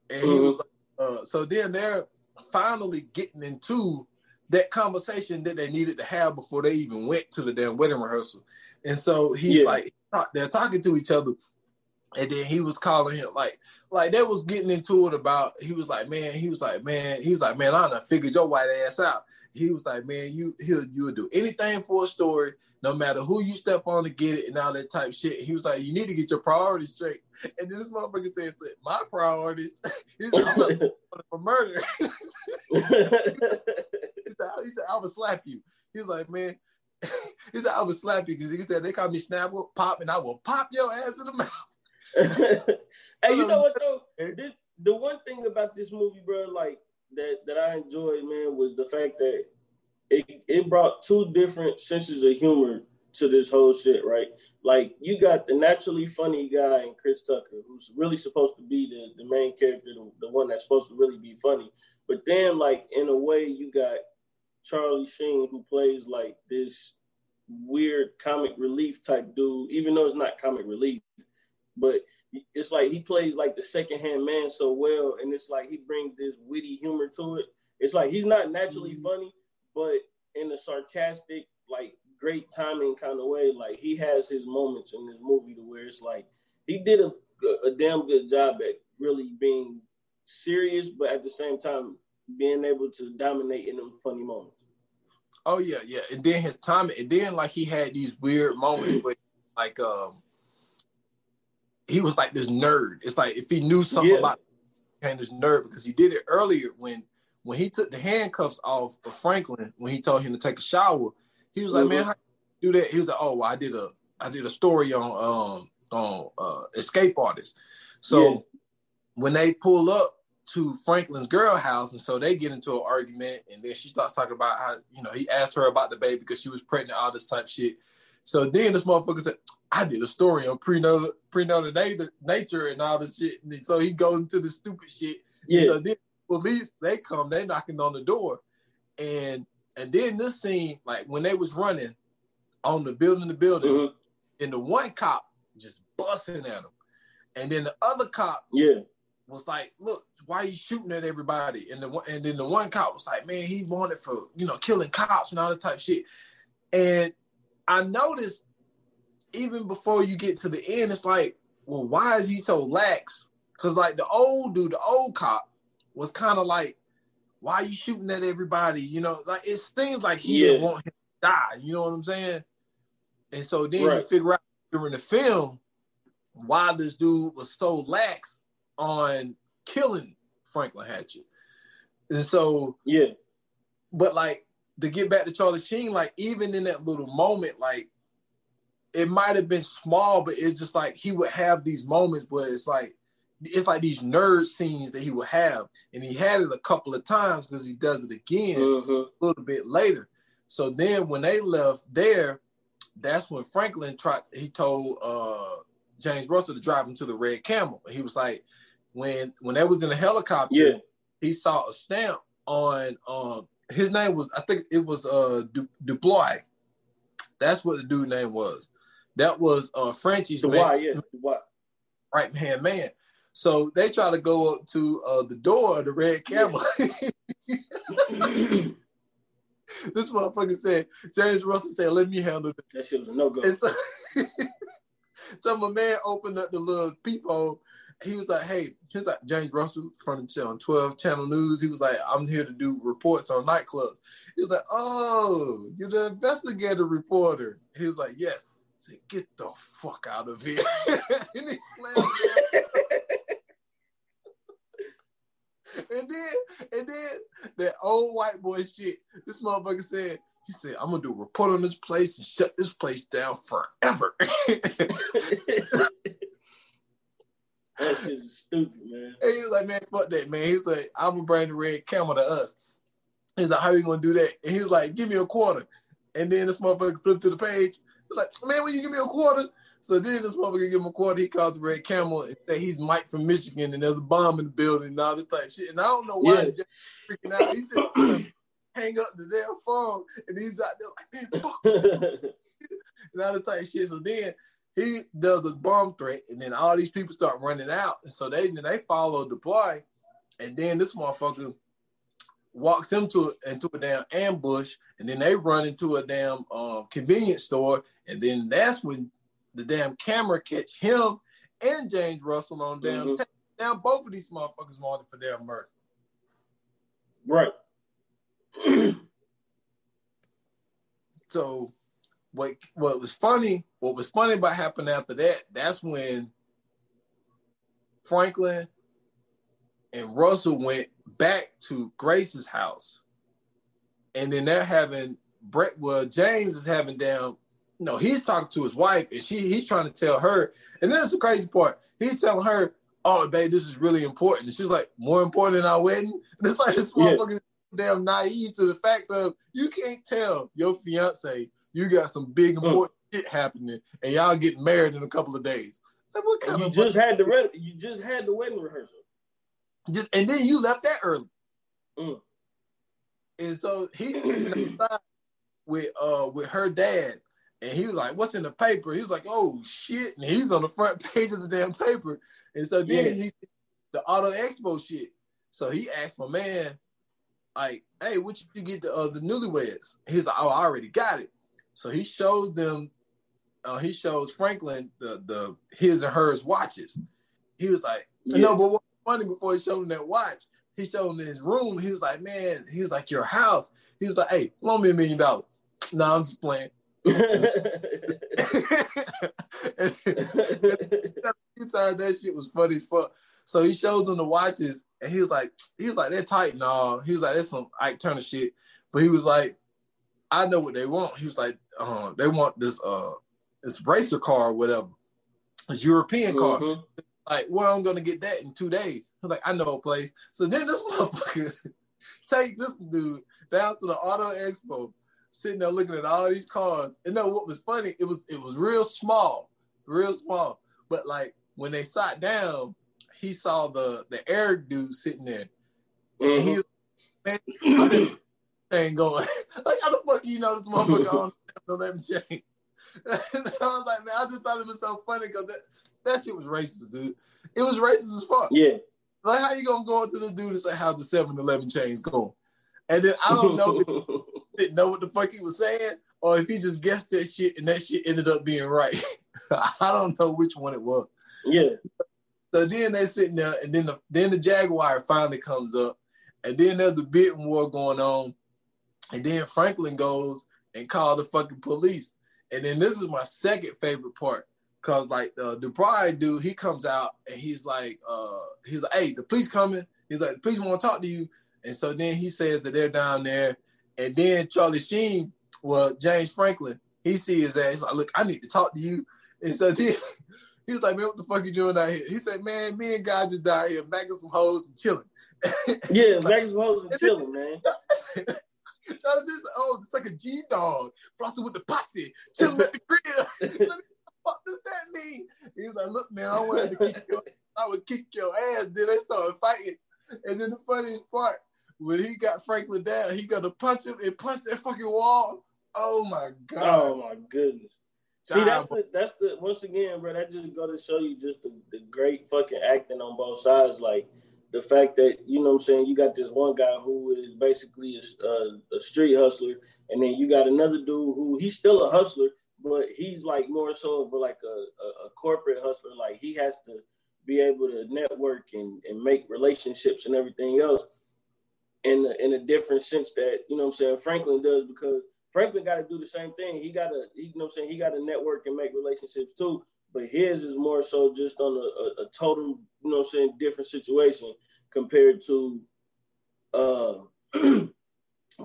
And mm-hmm. he was like, uh, so then they're finally getting into that conversation that they needed to have before they even went to the damn wedding rehearsal. And so he's yeah. like, they're talking to each other. And then he was calling him like, like they was getting into it about. He was like, man, he was like, man, he was like, man, I done figured your white ass out he was like, man, you he'll you'll do anything for a story, no matter who you step on to get it and all that type shit. He was like, you need to get your priorities straight. And then this motherfucker said, my priorities. He's like, I'm for murder. he, said, he said, I would slap you. He was like, man. he said, I would slap you because he said they call me Snapple Pop, and I will pop your ass in the mouth. hey, you know what though? This, the one thing about this movie, bro, like that that I enjoyed, man, was the fact that it it brought two different senses of humor to this whole shit, right? Like you got the naturally funny guy in Chris Tucker, who's really supposed to be the, the main character, the, the one that's supposed to really be funny. But then, like in a way, you got Charlie Sheen, who plays like this weird comic relief type dude, even though it's not comic relief, but it's like he plays like the second hand man so well, and it's like he brings this witty humor to it. It's like he's not naturally mm-hmm. funny, but in a sarcastic, like great timing kind of way. Like he has his moments in this movie to where it's like he did a, a damn good job at really being serious, but at the same time being able to dominate in them funny moments. Oh yeah, yeah. And then his timing, and then like he had these weird moments, but like um he was like this nerd. It's like if he knew something yeah. about became this nerd because he did it earlier when when he took the handcuffs off of Franklin when he told him to take a shower. He was like, mm-hmm. "Man, how do that?" He was like, "Oh, well, I did a I did a story on um on uh, escape artists." So yeah. when they pull up to Franklin's girl house, and so they get into an argument, and then she starts talking about how you know he asked her about the baby because she was pregnant, all this type shit. So then this motherfucker said, I did a story on prenatal prenatal nature and all this shit. And so he goes into the stupid shit. Yeah. So then police they come, they knocking on the door. And and then this scene, like when they was running on the building the building, mm-hmm. and the one cop just busting at him. And then the other cop yeah was like, look, why are you shooting at everybody? And the and then the one cop was like, man, he wanted for you know killing cops and all this type shit. And I noticed even before you get to the end, it's like, well, why is he so lax? Because like the old dude, the old cop, was kind of like, why are you shooting at everybody? You know, like it seems like he yeah. didn't want him to die. You know what I'm saying? And so then right. you figure out during the film why this dude was so lax on killing Franklin Hatchett. And so yeah, but like to get back to Charlie Sheen, like even in that little moment, like it might have been small, but it's just like he would have these moments where it's like it's like these nerd scenes that he would have, and he had it a couple of times because he does it again mm-hmm. a little bit later. So then when they left there, that's when Franklin tried. He told uh, James Russell to drive him to the Red Camel. He was like, when when they was in a helicopter, yeah. he saw a stamp on um his name was I think it was uh du- Duploy. That's what the dude name was. That was uh Frenchie's yeah, right hand man. So they try to go up to uh, the door of the red camel. this motherfucker said, James Russell said, let me handle it. That shit was a no-go. So, so my man opened up the little peephole he was like, hey, he's like James Russell from the on 12 Channel News. He was like, I'm here to do reports on nightclubs. He was like, oh, you're the investigative reporter. He was like, yes. Said, get the fuck out of here. and he slammed And then, and then that old white boy shit, this motherfucker said, he said, I'm gonna do a report on this place and shut this place down forever. That shit is stupid, man. And he was like, man, fuck that, man. He was like, I'm gonna bring the red camel to us. He's like, how are you gonna do that? And he was like, give me a quarter. And then this motherfucker flipped to the page. Like, man, will you give me a quarter? So then this motherfucker give him a quarter. He calls the red camel and say he's Mike from Michigan and there's a bomb in the building and all this type of shit. And I don't know why yeah. freaking out. He said, hang up the damn phone, and he's out there like, man, fuck. and all the type shit. So then he does a bomb threat, and then all these people start running out. And so they then they follow the boy, and then this motherfucker walks into into a damn ambush, and then they run into a damn um, convenience store, and then that's when the damn camera catch him and James Russell on damn mm-hmm. down both of these motherfuckers wanted for their murder. Right. so what what was funny, what was funny about happened after that, that's when Franklin and Russell went back to Grace's house. And then they're having Brett, well, James is having down, You no, know, he's talking to his wife and she he's trying to tell her. And that's the crazy part. He's telling her, Oh, babe, this is really important. And she's like, More important than our wedding? And it's like this motherfucker yeah. damn naive to the fact of you can't tell your fiance you got some big mm. important mm. shit happening and y'all getting married in a couple of days. Like, what kind you of just had the re- you just had the wedding rehearsal. Just and then you left that early. Mm. And so he's sitting with uh with her dad, and he was like, "What's in the paper?" He's like, "Oh shit!" And he's on the front page of the damn paper. And so then yeah. he's the Auto Expo shit. So he asked my man, like, "Hey, what you get the uh, the newlyweds?" He's like, "Oh, I already got it." So he shows them. Uh, he shows Franklin the the his and hers watches. He was like, yeah. "No, but what funny before he showed him that watch. He showed him his room. He was like, man, he was like, your house. He was like, hey, loan me a million dollars. No, I'm just playing. He that shit was funny as fuck. So he shows him the watches, and he was like, he was like, they're tight and all. He was like, that's some Ike Turner shit. But he was like, I know what they want. He was like, uh, they want this uh this racer car or whatever, this European car. Mm-hmm. Like, where I'm gonna get that in two days. I was like, I know a place. So then this motherfucker take this dude down to the auto expo, sitting there looking at all these cars. And know what was funny? It was it was real small, real small. But like when they sat down, he saw the the air dude sitting there, and he mm-hmm. was man, thing going like how the fuck you know this motherfucker on the 11 chain? I was like, man, I just thought it was so funny because that shit was racist, dude. It was racist as fuck. Yeah. Like, how you gonna go up to this dude and say, how's the 7 Eleven chains going? And then I don't know if he didn't know what the fuck he was saying or if he just guessed that shit and that shit ended up being right. I don't know which one it was. Yeah. So then they're sitting there, and then the then the Jaguar finally comes up, and then there's the bidding war going on, and then Franklin goes and call the fucking police. And then this is my second favorite part. Cause like uh, the bride dude, he comes out and he's like, uh, he's like, hey, the police coming. He's like, the police want to talk to you. And so then he says that they're down there. And then Charlie Sheen, well, James Franklin, he sees his ass. He's like, look, I need to talk to you. And so then he was like, man, what the fuck you doing out here? He said, man, me and God just down here macking some hoes and chilling. yeah, macking some hoes and chilling, man. Charlie Sheen's like, oh, it's like a G dog, flossing with the posse, chilling with the grill fuck does that mean? He was like, look, man, I wanted to kick your, I would kick your ass. Then they started fighting. And then the funniest part, when he got Franklin down, he got to punch him and punch that fucking wall. Oh my god. Oh my goodness. See, that's the that's the once again, bro. That just go to show you just the, the great fucking acting on both sides. Like the fact that you know what I'm saying you got this one guy who is basically a, a, a street hustler, and then you got another dude who he's still a hustler, but he's like more so of like a, a, a, corporate hustler. Like he has to be able to network and, and make relationships and everything else in a, in a different sense that, you know what I'm saying, Franklin does because Franklin got to do the same thing. He got to, you know I'm saying, he got to network and make relationships too. But his is more so just on a, a, a total, you know what I'm saying, different situation compared to, uh,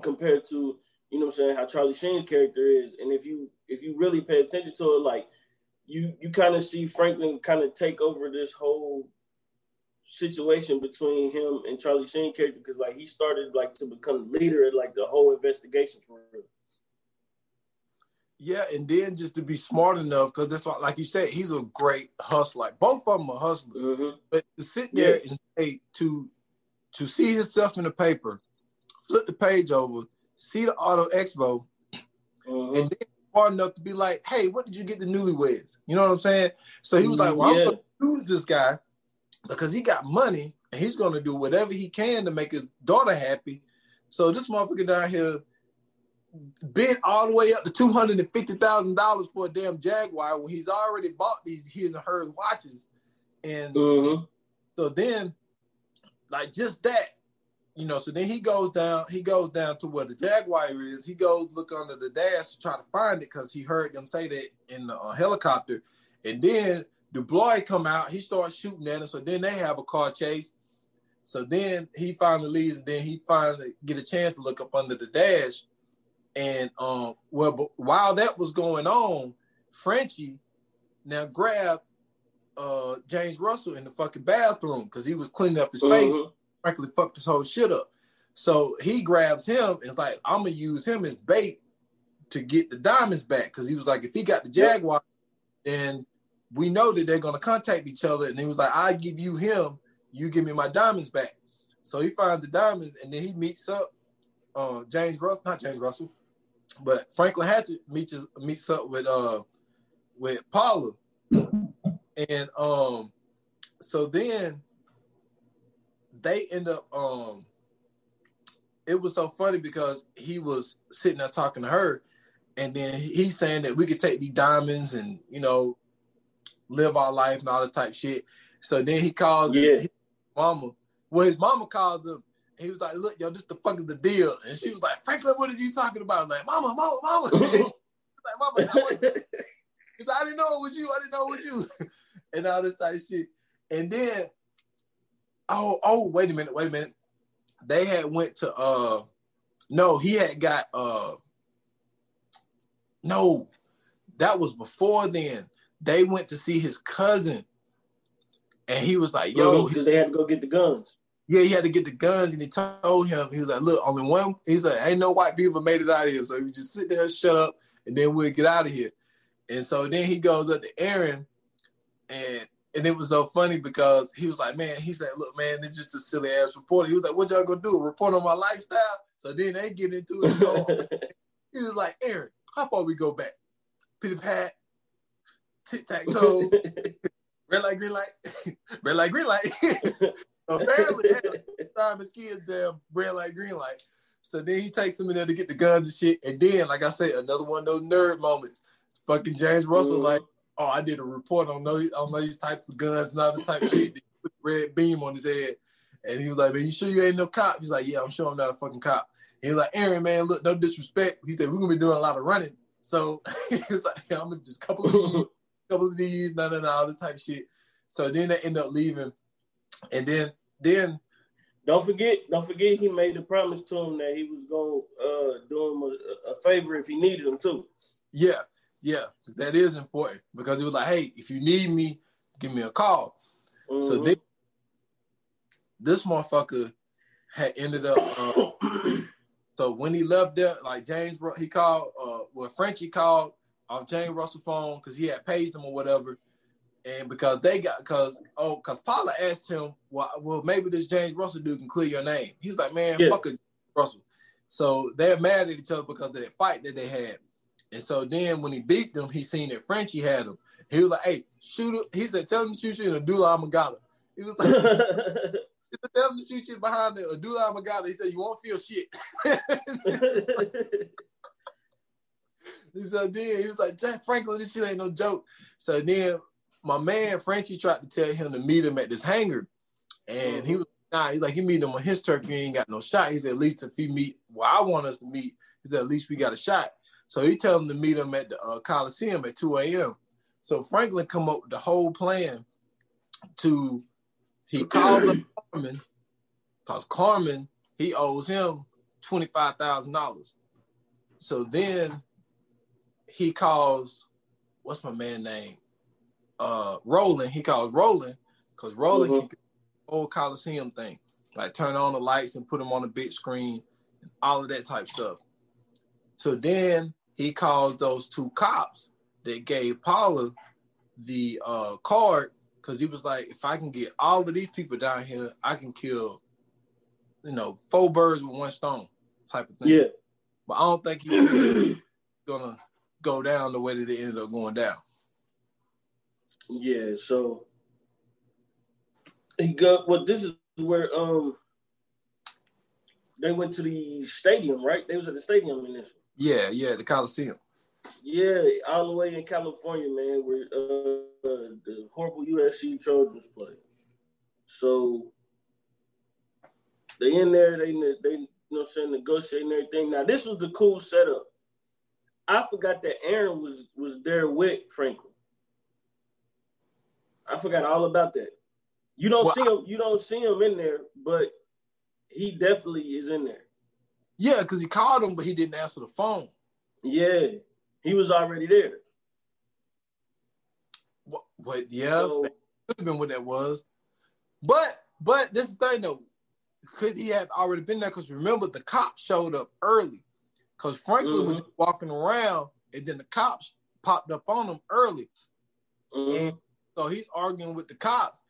compared to, you know what I'm saying, how Charlie Sheen's character is. And if you if you really pay attention to it, like you you kind of see Franklin kind of take over this whole situation between him and Charlie Sheen character because like he started like to become leader of like the whole investigation for real. Yeah, and then just to be smart enough, because that's what, like you said, he's a great hustler. Both of them are hustlers. Mm-hmm. But to sit there yes. and say to to see himself in the paper, flip the page over, see the auto expo, Mhm. and then smart enough to be like, hey, what did you get the newlyweds? You know what I'm saying? So he was like, well, Yeah. I'm gonna use this guy because he got money and he's gonna do whatever he can to make his daughter happy. So this motherfucker down here bid all the way up to two hundred and fifty thousand dollars for a damn Jaguar when he's already bought these his and hers watches. And Mhm. so then, like just that, you know. So then he goes down. He goes down to where the Jaguar is. He goes look under the dash to try to find it because he heard them say that in the uh, helicopter. And then Dubois come out. He starts shooting at him. So then they have a car chase. So then he finally leaves, and then he finally get a chance to look up under the dash. And um, well, while that was going on, Frenchie now grabbed uh James Russell in the fucking bathroom because he was cleaning up his face. Frankly, fucked his whole shit up. So he grabs him. It's like I'm gonna use him as bait to get the diamonds back because he was like, if he got the Jaguar, then we know that they're gonna contact each other. And he was like, I give you him, you give me my diamonds back. So he finds the diamonds and then he meets up. Uh, James Russell, not James Russell, but Franklin Hatchett meets meets up with uh with Paula, and um, so then they end up um. It was so funny because he was sitting there talking to her, and then he's saying that we could take these diamonds and you know live our life and all that type shit. So then he calls Yeah. his mama. Well, his mama calls him. and He was like, "Look, yo, this the fuck is the deal?" And she was like, "Franklin, what are you talking about?" Like, "Mama, mama, mama." like, "Mama, I He's like, I didn't know it was you. I didn't know it was you. and all this type of shit. And then, oh, oh, wait a minute, wait a minute. They had went to uh no, he had got uh no, that was before then. They went to see his cousin. And he was like, yo, because they had to go get the guns. yeah, he had to get the guns, and he told him, he was like, look, only one. He's like, ain't no white people made it out of here, so you just sit there, shut up, and then we'll get out of here. And so then he goes up to Aaron, and and it was so funny because he was like, man, he said, look, man, it's just a silly ass reporter. He was like, what y'all gonna do? Report on my lifestyle? So then they get into it. So he was like, Aaron, how far we go back? Pitty pat, tic tac toe, red light, green light, red light, green light. Apparently, that's the time his kids damn red light, green light. So then he takes them in there to get the guns and shit. And then, like I said, another one of those nerd moments. Fucking James Russell, Mhm. like, oh, I did a report on those on these types of guns and all this type of shit. Put red beam on his head. And he was like, Man, you sure you ain't no cop? He's like, Yeah, I'm sure I'm not a fucking cop. He was like, Aaron, man, look, no disrespect. He said, We're gonna be doing a lot of running. So he was like, yeah, I'm gonna just couple of these, couple of these, no, no, no, all this type of shit. So then they end up leaving. And then then Don't forget, don't forget, he made the promise to him that he was gonna uh, do him a, a favor if he needed him too. Yeah, yeah, that is important because it was like, hey, if you need me, give me a call. So Mhm. they, this motherfucker had ended up. Uh, so when he left there, like James, he called. Uh, well, Frenchie called off James Russell phone because he had paged him or whatever, and because they got because oh because Paula asked him, well, well maybe this James Russell dude can clear your name. He was like, man, Yeah. fuck it, Russell. So they're mad at each other because of that fight that they had. And so then when he beat them, he seen that Frenchie had him. He was like, hey, shoot him. He said, tell him to shoot you in a Dula Amagala. He was like, he said, tell him to shoot you behind the Dula Amagala. He said, you won't feel shit. He said, then he was like, Jack Franklin, this shit ain't no joke. So then my man Frenchie tried to tell him to meet him at this hangar. And he mm-hmm. was nah, he's like, you meet him on his turf, you ain't got no shot. He said, at least if you meet where I want us to meet, he said, at least we got a shot. So he tell him to meet him at the uh, Coliseum at 2 a.m. So Franklin come up with the whole plan to he called up Carmen because Carmen he owes him twenty five thousand dollars. So then he calls what's my man name? Uh, Roland. He calls Roland because Roland Mhm. can whole Coliseum thing, like turn on the lights and put them on the big screen, and all of that type stuff. So then he calls those two cops that gave Paula the uh, card because he was like, if I can get all of these people down here, I can kill, you know, four birds with one stone type of thing. yeah. but I don't think he's gonna go down the way that it ended up going down. Yeah, so he got well. This is where um they went to the stadium, right? They was at the stadium in this. Yeah, yeah, the Coliseum. Yeah, all the way in California, man, where uh, uh, the horrible USC Trojans play. So they in there, they they you know I'm saying, negotiating everything. Now this was the cool setup. I forgot that Aaron was was there with Franklin. I forgot all about that. You don't well, see him, you don't see him in there, but he definitely is in there. Yeah, because he called him, but he didn't answer the phone. Yeah, he was already there. What? what yeah, so, could have been what that was. But but this thing though, could he have already been there? Because remember, the cops showed up early. Because Franklin mm-hmm. was walking around, and then the cops popped up on him early, mm-hmm. and so he's arguing with the cops,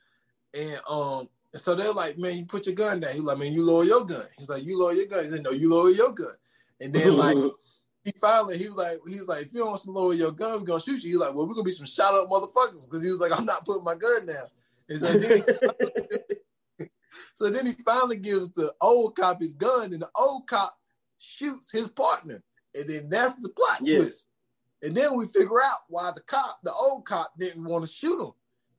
and um, and so they're like, "Man, you put your gun down." He's like, "Man, you lower your gun." He's like, "You lower your gun." He said, "No, you lower your gun." And then like he finally he was like he was like if you don't want to lower your gun, we're gonna shoot you. He's like, well, we're gonna be some shot up motherfuckers because he was like, I'm not putting my gun down. And so then, so then he finally gives the old cop his gun, and the old cop shoots his partner, and then that's the plot yeah. twist. And then we figure out why the cop, the old cop, didn't want to shoot him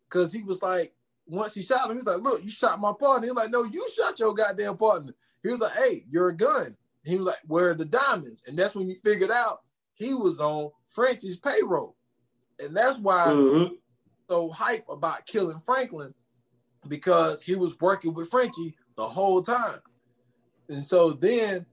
because he was like, once he shot him, he was like, "Look, you shot my partner." He was like, "No, you shot your goddamn partner." He was like, "Hey, you're a gun." He was like, "Where are the diamonds?" And that's when you figured out he was on Frenchie's payroll, and that's why mm-hmm. so hype about killing Franklin because he was working with Frenchie the whole time. And so then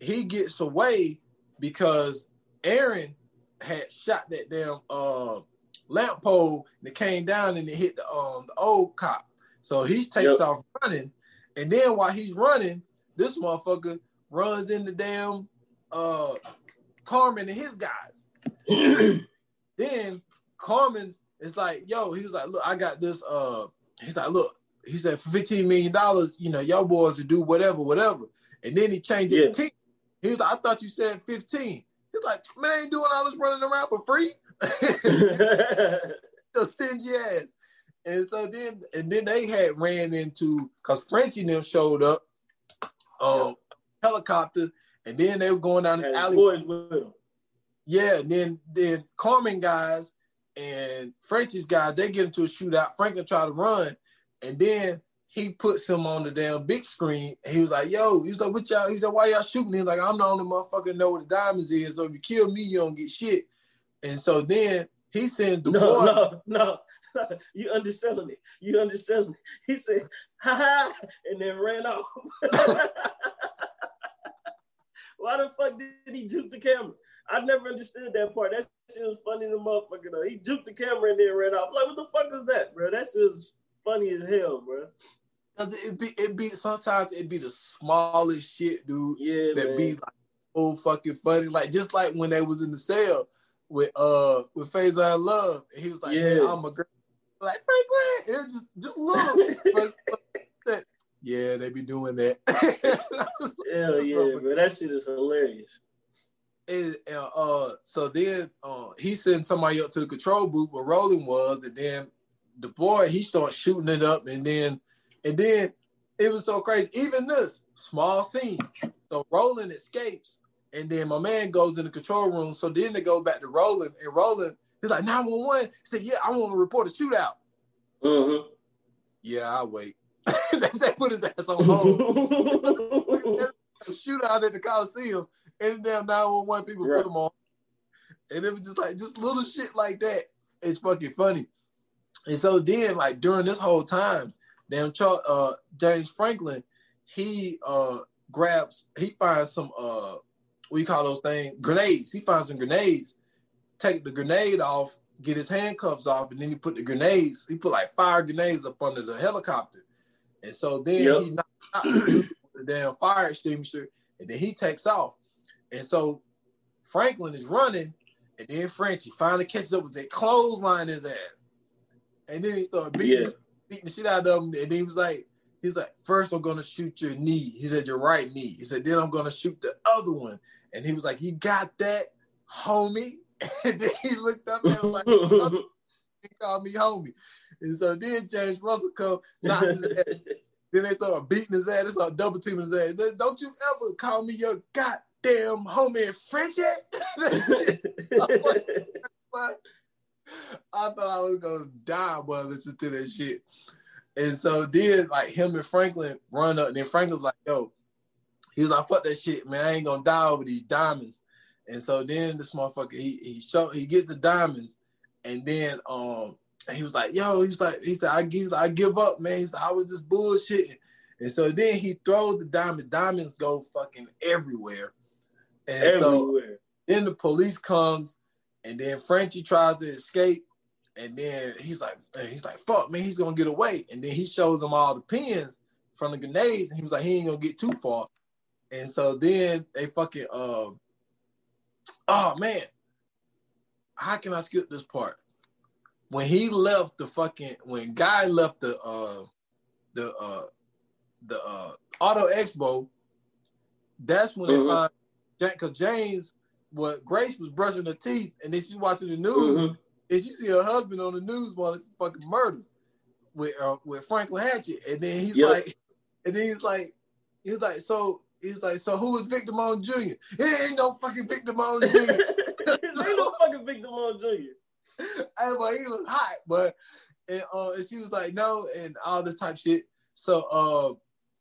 he gets away because Aaron had shot that damn uh, lamp pole and it came down and it hit the um the old cop. So he takes yep. off running, and then while he's running, this motherfucker runs into the damn uh Carmen and his guys. then Carmen is like, yo, he was like, look, I got this. Uh, he's like, look, he said for fifteen million dollars, you know, y'all boys to do whatever, whatever. And then he changed it yeah. to 10. He was like, I thought you said 15. He's like, man, I ain't doing all this running around for free. Just stingy ass. And so then and then they had ran into because Frenchie and them showed up um helicopter and then they were going down the alley. Yeah, and then then Carmen guys and Frenchie's guys, they get into a shootout. Franklin tried to run, and then he puts him on the damn big screen. he was like, yo, he was like, what y'all? He said, why y'all shooting? He's like, I'm the only motherfucker know what the diamonds is. So if you kill me, you don't get shit. And so then he sends the no, boy. No, no, no. You underselling it. You underselling it. He said, ha ha, and then ran off. Why the fuck did he juke the camera? I never understood that part. That shit was funny the motherfucker though. He juked the camera and then ran off. Like, what the fuck is that, bro? That shit was funny as hell, bro. Cause it be it be sometimes it be the smallest shit, dude. Yeah, that man. be like oh fucking funny. Like just like when they was in the cell with uh with Faizon Love, and he was like, yeah. I'm a girl. Like Franklin, it was just just little. yeah, they be doing that. Hell yeah, bro. That shit is hilarious. And, uh, so then uh, he sent somebody up to the control booth where Roland was, and then the boy he starts shooting it up, and then and then it was so crazy. Even this small scene. So Roland escapes, and then my man goes in the control room. So then they go back to Roland, and Roland he's like 911. He said, Yeah, I want to report a shootout. Mm-hmm. Yeah, I'll wait. they put his ass on hold. shootout at the Coliseum, and damn 911 people right. put him on. And it was just like just little shit like that. It's fucking funny. And so then, like during this whole time, damn Charles, uh, James Franklin, he uh grabs, he finds some uh what you call those things? Grenades. He finds some grenades, take the grenade off, get his handcuffs off, and then he put the grenades, he put like five grenades up under the helicopter. And so then yep. he knocked out the damn fire extinguisher, and then he takes off. And so Franklin is running, and then Frenchie finally catches up with that clothesline his ass. And then he started beating, yeah. beating the shit out of him. And he was like, he's like, first I'm gonna shoot your knee. He said, your right knee. He said, then I'm gonna shoot the other one. And he was like, "You got that, homie?" And then he looked up and was like, "He called me homie." And so then James Russell come, knocked his ass. Then they start beating his ass. They start double teaming his ass. Don't you ever call me your goddamn homie Frenchie? I thought I was gonna die while listening to that shit. And so then like him and Franklin run up, and then Franklin's like, yo, he's like, fuck that shit, man. I ain't gonna die over these diamonds. And so then this motherfucker, he he show he gets the diamonds, and then um he was like, yo, he was like, he said, I give I give up, man. He's like, I was just bullshitting. And so then he throws the diamond, diamonds go fucking everywhere. And everywhere. so then the police comes and then Frenchie tries to escape, and then he's like, he's like, fuck, man, he's gonna get away. And then he shows him all the pins from the grenades, and he was like, he ain't gonna get too far. And so then they fucking, uh, oh man, how can I skip this part? When he left the fucking, when Guy left the, uh, the, uh, the uh, Auto Expo, that's when mm-hmm. they find, because James what Grace was brushing her teeth, and then she's watching the news, mm-hmm. and she see her husband on the news while he fucking murder with uh, with Franklin Hatchett, and then he's yep. like, and then he's like, he's like, so he's like, so who is Vic Damone Jr.? It ain't no fucking Vic Damone Jr. ain't no fucking Vic Damone Jr. And but he was hot, but and uh, and she was like, no, and all this type shit. So uh,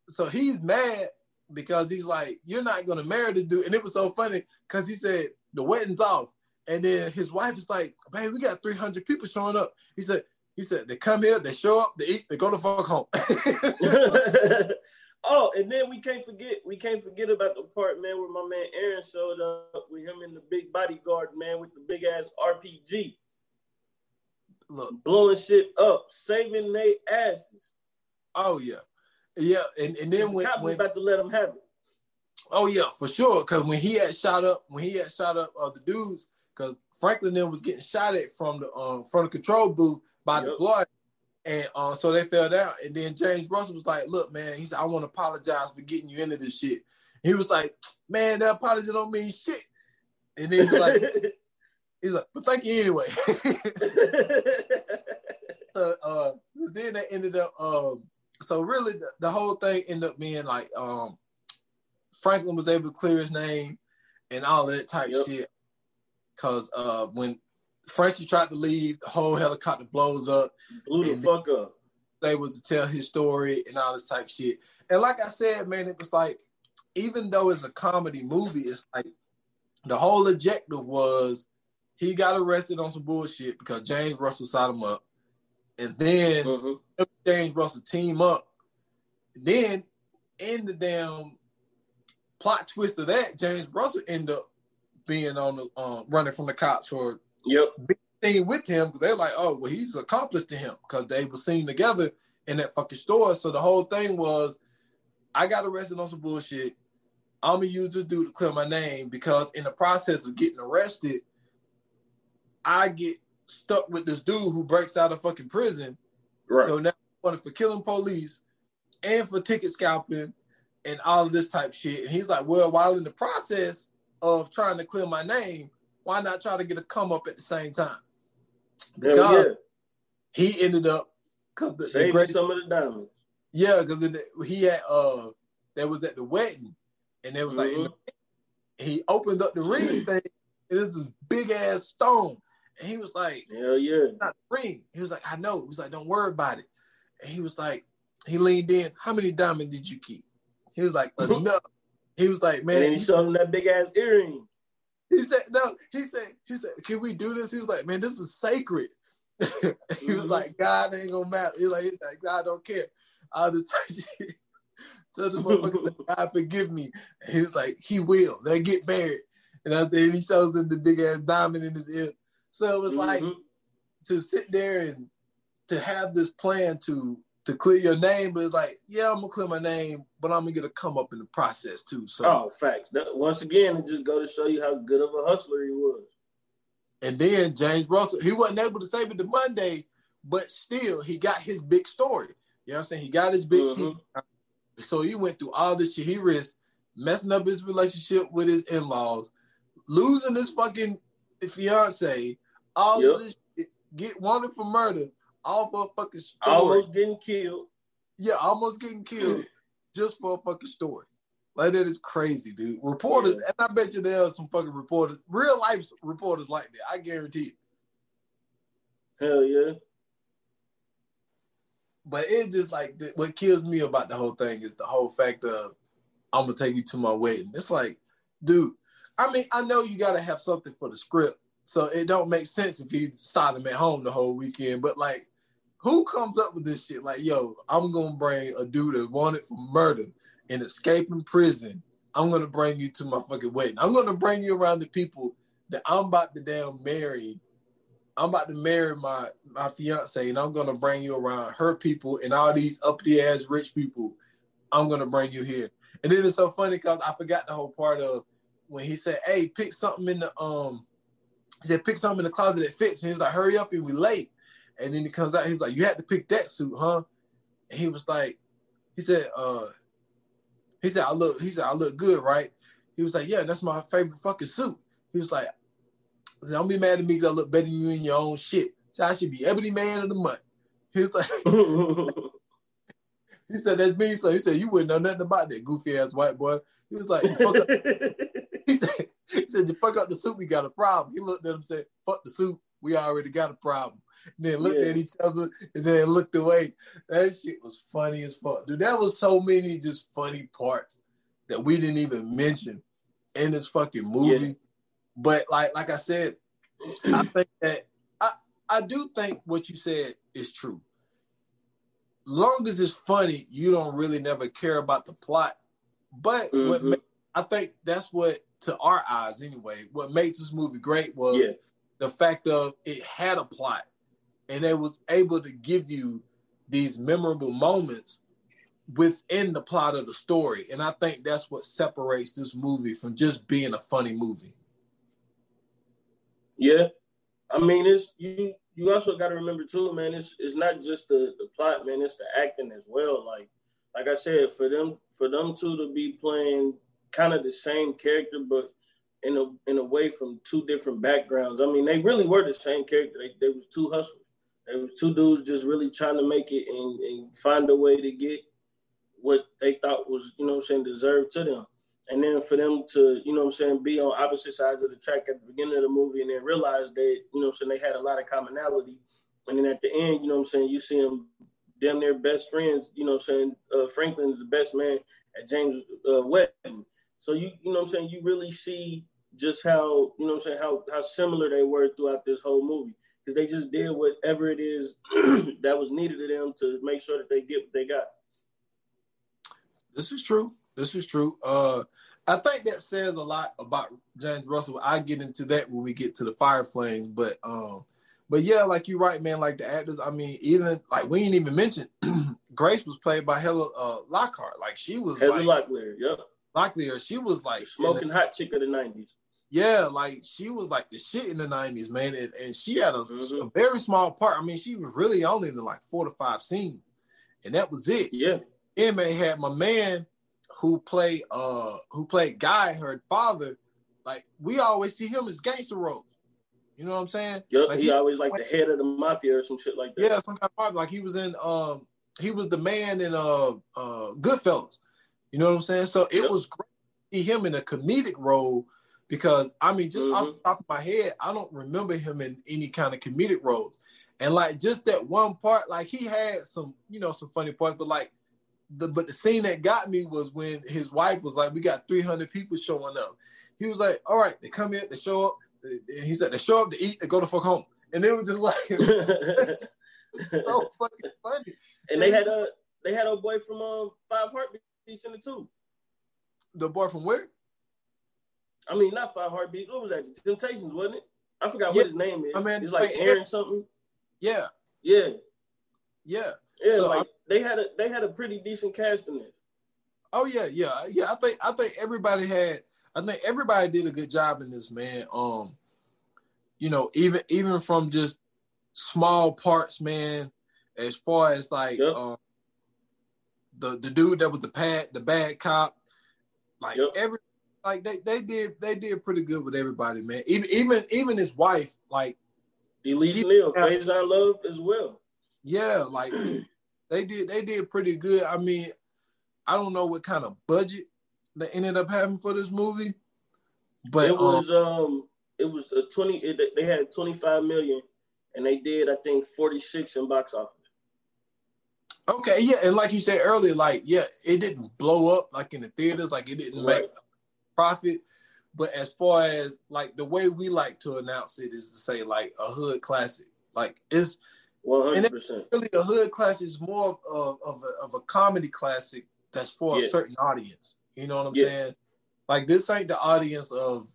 so he's mad because he's like, you're not gonna marry the dude. And it was so funny because he said the wedding's off, and then his wife is like, "Babe, we got 300 people showing up." He said, "He said they come here, they show up, they eat, they go to fuck home." oh, and then we can't forget, we can't forget about the part, man, where my man Aaron showed up with him in the big bodyguard, man, with the big ass RPG. Look, blowing shit up, saving their asses. Oh yeah. Yeah, and, and then when, when about to let him have it. Oh yeah, for sure. Because when he had shot up, when he had shot up uh, the dudes, because Franklin then was getting shot at from the um from the control booth by yep. the blood, and uh, so they fell down. And then James Russell was like, "Look, man," he said, "I want to apologize for getting you into this shit." He was like, "Man, that apology don't mean shit." And then he was like, "He's like, but thank you anyway." so uh, then they ended up um so really the, the, whole thing ended up being like um Franklin was able to clear his name and all that type yep. shit. Cause uh when Frenchie tried to leave, the whole helicopter blows up. Blew the fuck up. Able to tell his story and all this type shit. And like I said, man, it was like, even though it's a comedy movie, it's like the whole objective was he got arrested on some bullshit because James Russell signed him up. And then mm-hmm. James Russell team up. then in the damn plot twist of that, James Russell end up being on the um, running from the cops for yep being with him because they're like, oh well, he's accomplice to him because they were seen together in that fucking store. So the whole thing was, I got arrested on some bullshit. I'm gonna use this dude to clear my name because in the process of getting arrested, I get stuck with this dude who breaks out of fucking prison. Right. So now wanted for killing police and for ticket scalping and all of this type shit. And he's like, well, while in the process of trying to clear my name, why not try to get a come up at the same time? Because yeah. he ended up because the, Saving the some of the diamonds. Yeah, because he had uh that was at the wedding, and it was mm-hmm. like the, he opened up the ring thing, and this is big ass stone. And he was like, Hell yeah. Not the ring. He was like, I know. He was like, Don't worry about it. And he was like, he leaned in, How many diamonds did you keep? He was like, Enough. he was like, Man. And he showed him that big ass earring. He said, No, he said, he said, Can we do this? He was like, Man, this is sacred. he mm-hmm. was like, God ain't gonna matter. He's like, like, God don't care. All this time. So the motherfucker said, God forgive me. And he was like, He will. They get married. And then he shows him the big ass diamond in his ear. So it was mm-hmm. like to sit there and to have this plan to to clear your name, but it's like, yeah, I'm gonna clear my name, but I'm gonna get a come up in the process too. So oh, facts. Once again, it just go to show you how good of a hustler he was. And then James Russell, he wasn't able to save it to Monday, but still he got his big story. You know what I'm saying? He got his big mm-hmm. team. So he went through all this shit. He risked messing up his relationship with his in-laws, losing his fucking fiance, all yep. of this shit, get wanted for murder, all for a fucking story. Almost getting killed. Yeah, almost getting killed just for a fucking story. Like that is crazy, dude. Reporters, yeah. and I bet you there are some fucking reporters, real life reporters like that. I guarantee it. Hell yeah. But it's just like what kills me about the whole thing is the whole fact of I'm gonna take you to my wedding. It's like, dude. I mean, I know you gotta have something for the script, so it don't make sense if you saw them at home the whole weekend. But like, who comes up with this shit? Like, yo, I'm gonna bring a dude that wanted for murder and escaping prison. I'm gonna bring you to my fucking wedding. I'm gonna bring you around the people that I'm about to damn marry I'm about to marry my my fiance, and I'm gonna bring you around her people and all these uppity ass rich people. I'm gonna bring you here. And then it's so funny because I forgot the whole part of when he said, "Hey, pick something in the um." He said, "Pick something in the closet that fits." And he was like, "Hurry up, and we late." And then he comes out. He was like, "You had to pick that suit, huh?" And he was like, he said, "Uh." He said, "I look." He said, "I look good, right?" He was like, "Yeah, that's my favorite fucking suit." He was like, don't be mad at me because I look better than you in your own shit. So I should be Ebony Man of the month. He's like, he said, that's me. So he said, you wouldn't know nothing about that goofy ass white boy. He was like, fuck up. he said, he said, you fuck up the suit, we got a problem. He looked at him and said, fuck the suit, we already got a problem. And then looked yeah. at each other and then looked away. That shit was funny as fuck. Dude, that was so many just funny parts that we didn't even mention in this fucking movie. Yeah. But like like I said, I think that I I do think what you said is true. Long as it's funny, you don't really never care about the plot. But mm-hmm. what I think that's what to our eyes anyway, what makes this movie great was yeah. The fact of it had a plot and it was able to give you these memorable moments within the plot of the story. And I think that's what separates this movie from just being a funny movie. Yeah, I mean it's you. You also got to remember too, man. It's it's not just the the plot, man. It's the acting as well. Like like I said, for them for them two to be playing kind of the same character, but in a in a way from two different backgrounds. I mean, they really were the same character. They they was two hustlers. They was two dudes just really trying to make it and, and find a way to get what they thought was, you know I'm saying, deserved to them and then for them to, you know what I'm saying, be on opposite sides of the track at the beginning of the movie and then realize that, you know I'm saying, they had a lot of commonality. And then at the end, you know what I'm saying, you see them damn near best friends, you know I'm saying, uh, Franklin's the best man at James uh, Wedding. So you, you know what I'm saying, you really see just how, you know what I'm saying, how, how similar they were throughout this whole movie. Because they just did whatever it is that was needed of them to make sure that they get what they got. This is true. This is true. Uh, I think that says a lot about James Russell. I get into that when we get to the Fire Flames, but um, but yeah, like you're right, man. Like the actors, I mean, even like we didn't even mention Grace was played by Heather uh, Lockhart. Like she was Heather like, Locklear, yeah. Locklear, she was like smoking the, hot chick of the '90s. Yeah, like she was like the shit in the '90s, man, and, and she had a, mm-hmm. a very small part. I mean, she was really only in like four to five scenes, and that was it. Yeah. Emma had my man who played uh who played Guy, her father, like we always see him as gangster roles. You know what I'm saying? Yep, like he, he always like the head of the mafia or some shit like that. Yeah, some kind of like he was in um he was the man in uh uh Goodfellas. You know what I'm saying? So it yep. was great to see him in a comedic role because I mean, just mm-hmm. off the top of my head, I don't remember him in any kind of comedic roles. And like just that one part, like he had some, you know, some funny parts, but like the but the scene that got me was when his wife was like, "We got 300 people showing up." He was like, "All right, they come in, they show up." He said, "They show up to eat, they go to fuck home," and it was just like so fucking funny. And, and they had a they had a boy from um Five Heartbeats in it too. The boy from where? I mean, not Five Heartbeats. What was that? The Temptations, wasn't it? I forgot yeah. what his name is. I mean, it's like Aaron something. Yeah. Yeah. Yeah. Yeah, so like they had a they had a pretty decent cast in it. Oh yeah, yeah, yeah. I think I think everybody had. I think everybody did a good job in this man. Um, you know, even even from just small parts, man. As far as like yep. um, the the dude that was the pad the bad cop, Like yep. every like they, they did they did pretty good with everybody, man. Even even even his wife, like Elise Neal, Faizon Love as well. Yeah, like they did they did pretty good. I mean, I don't know what kind of budget they ended up having for this movie, but it was um, um it was a twenty. It, they had twenty five million, and they did I think forty six in box office. Okay, yeah, and like you said earlier, like yeah, it didn't blow up like in the theaters, like it didn't right. make profit. But as far as like the way we like to announce it is to say like a hood classic, like it's one hundred percent really a hood classic is more of of a, of a comedy classic that's for yeah. a certain audience. You know what I'm yeah. saying? Like this ain't the audience of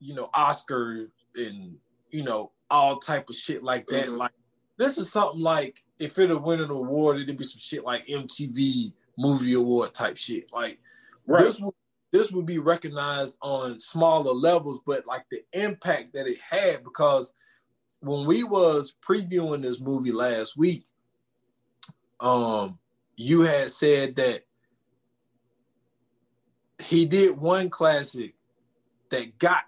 you know Oscar and you know all type of shit like that. Mm-hmm. Like this is something like if it would win an award, it'd be some shit like MTV Movie Award type shit. Like right. this would this would be recognized on smaller levels, but like the impact that it had because when we was previewing this movie last week, um, you had said that he did one classic that got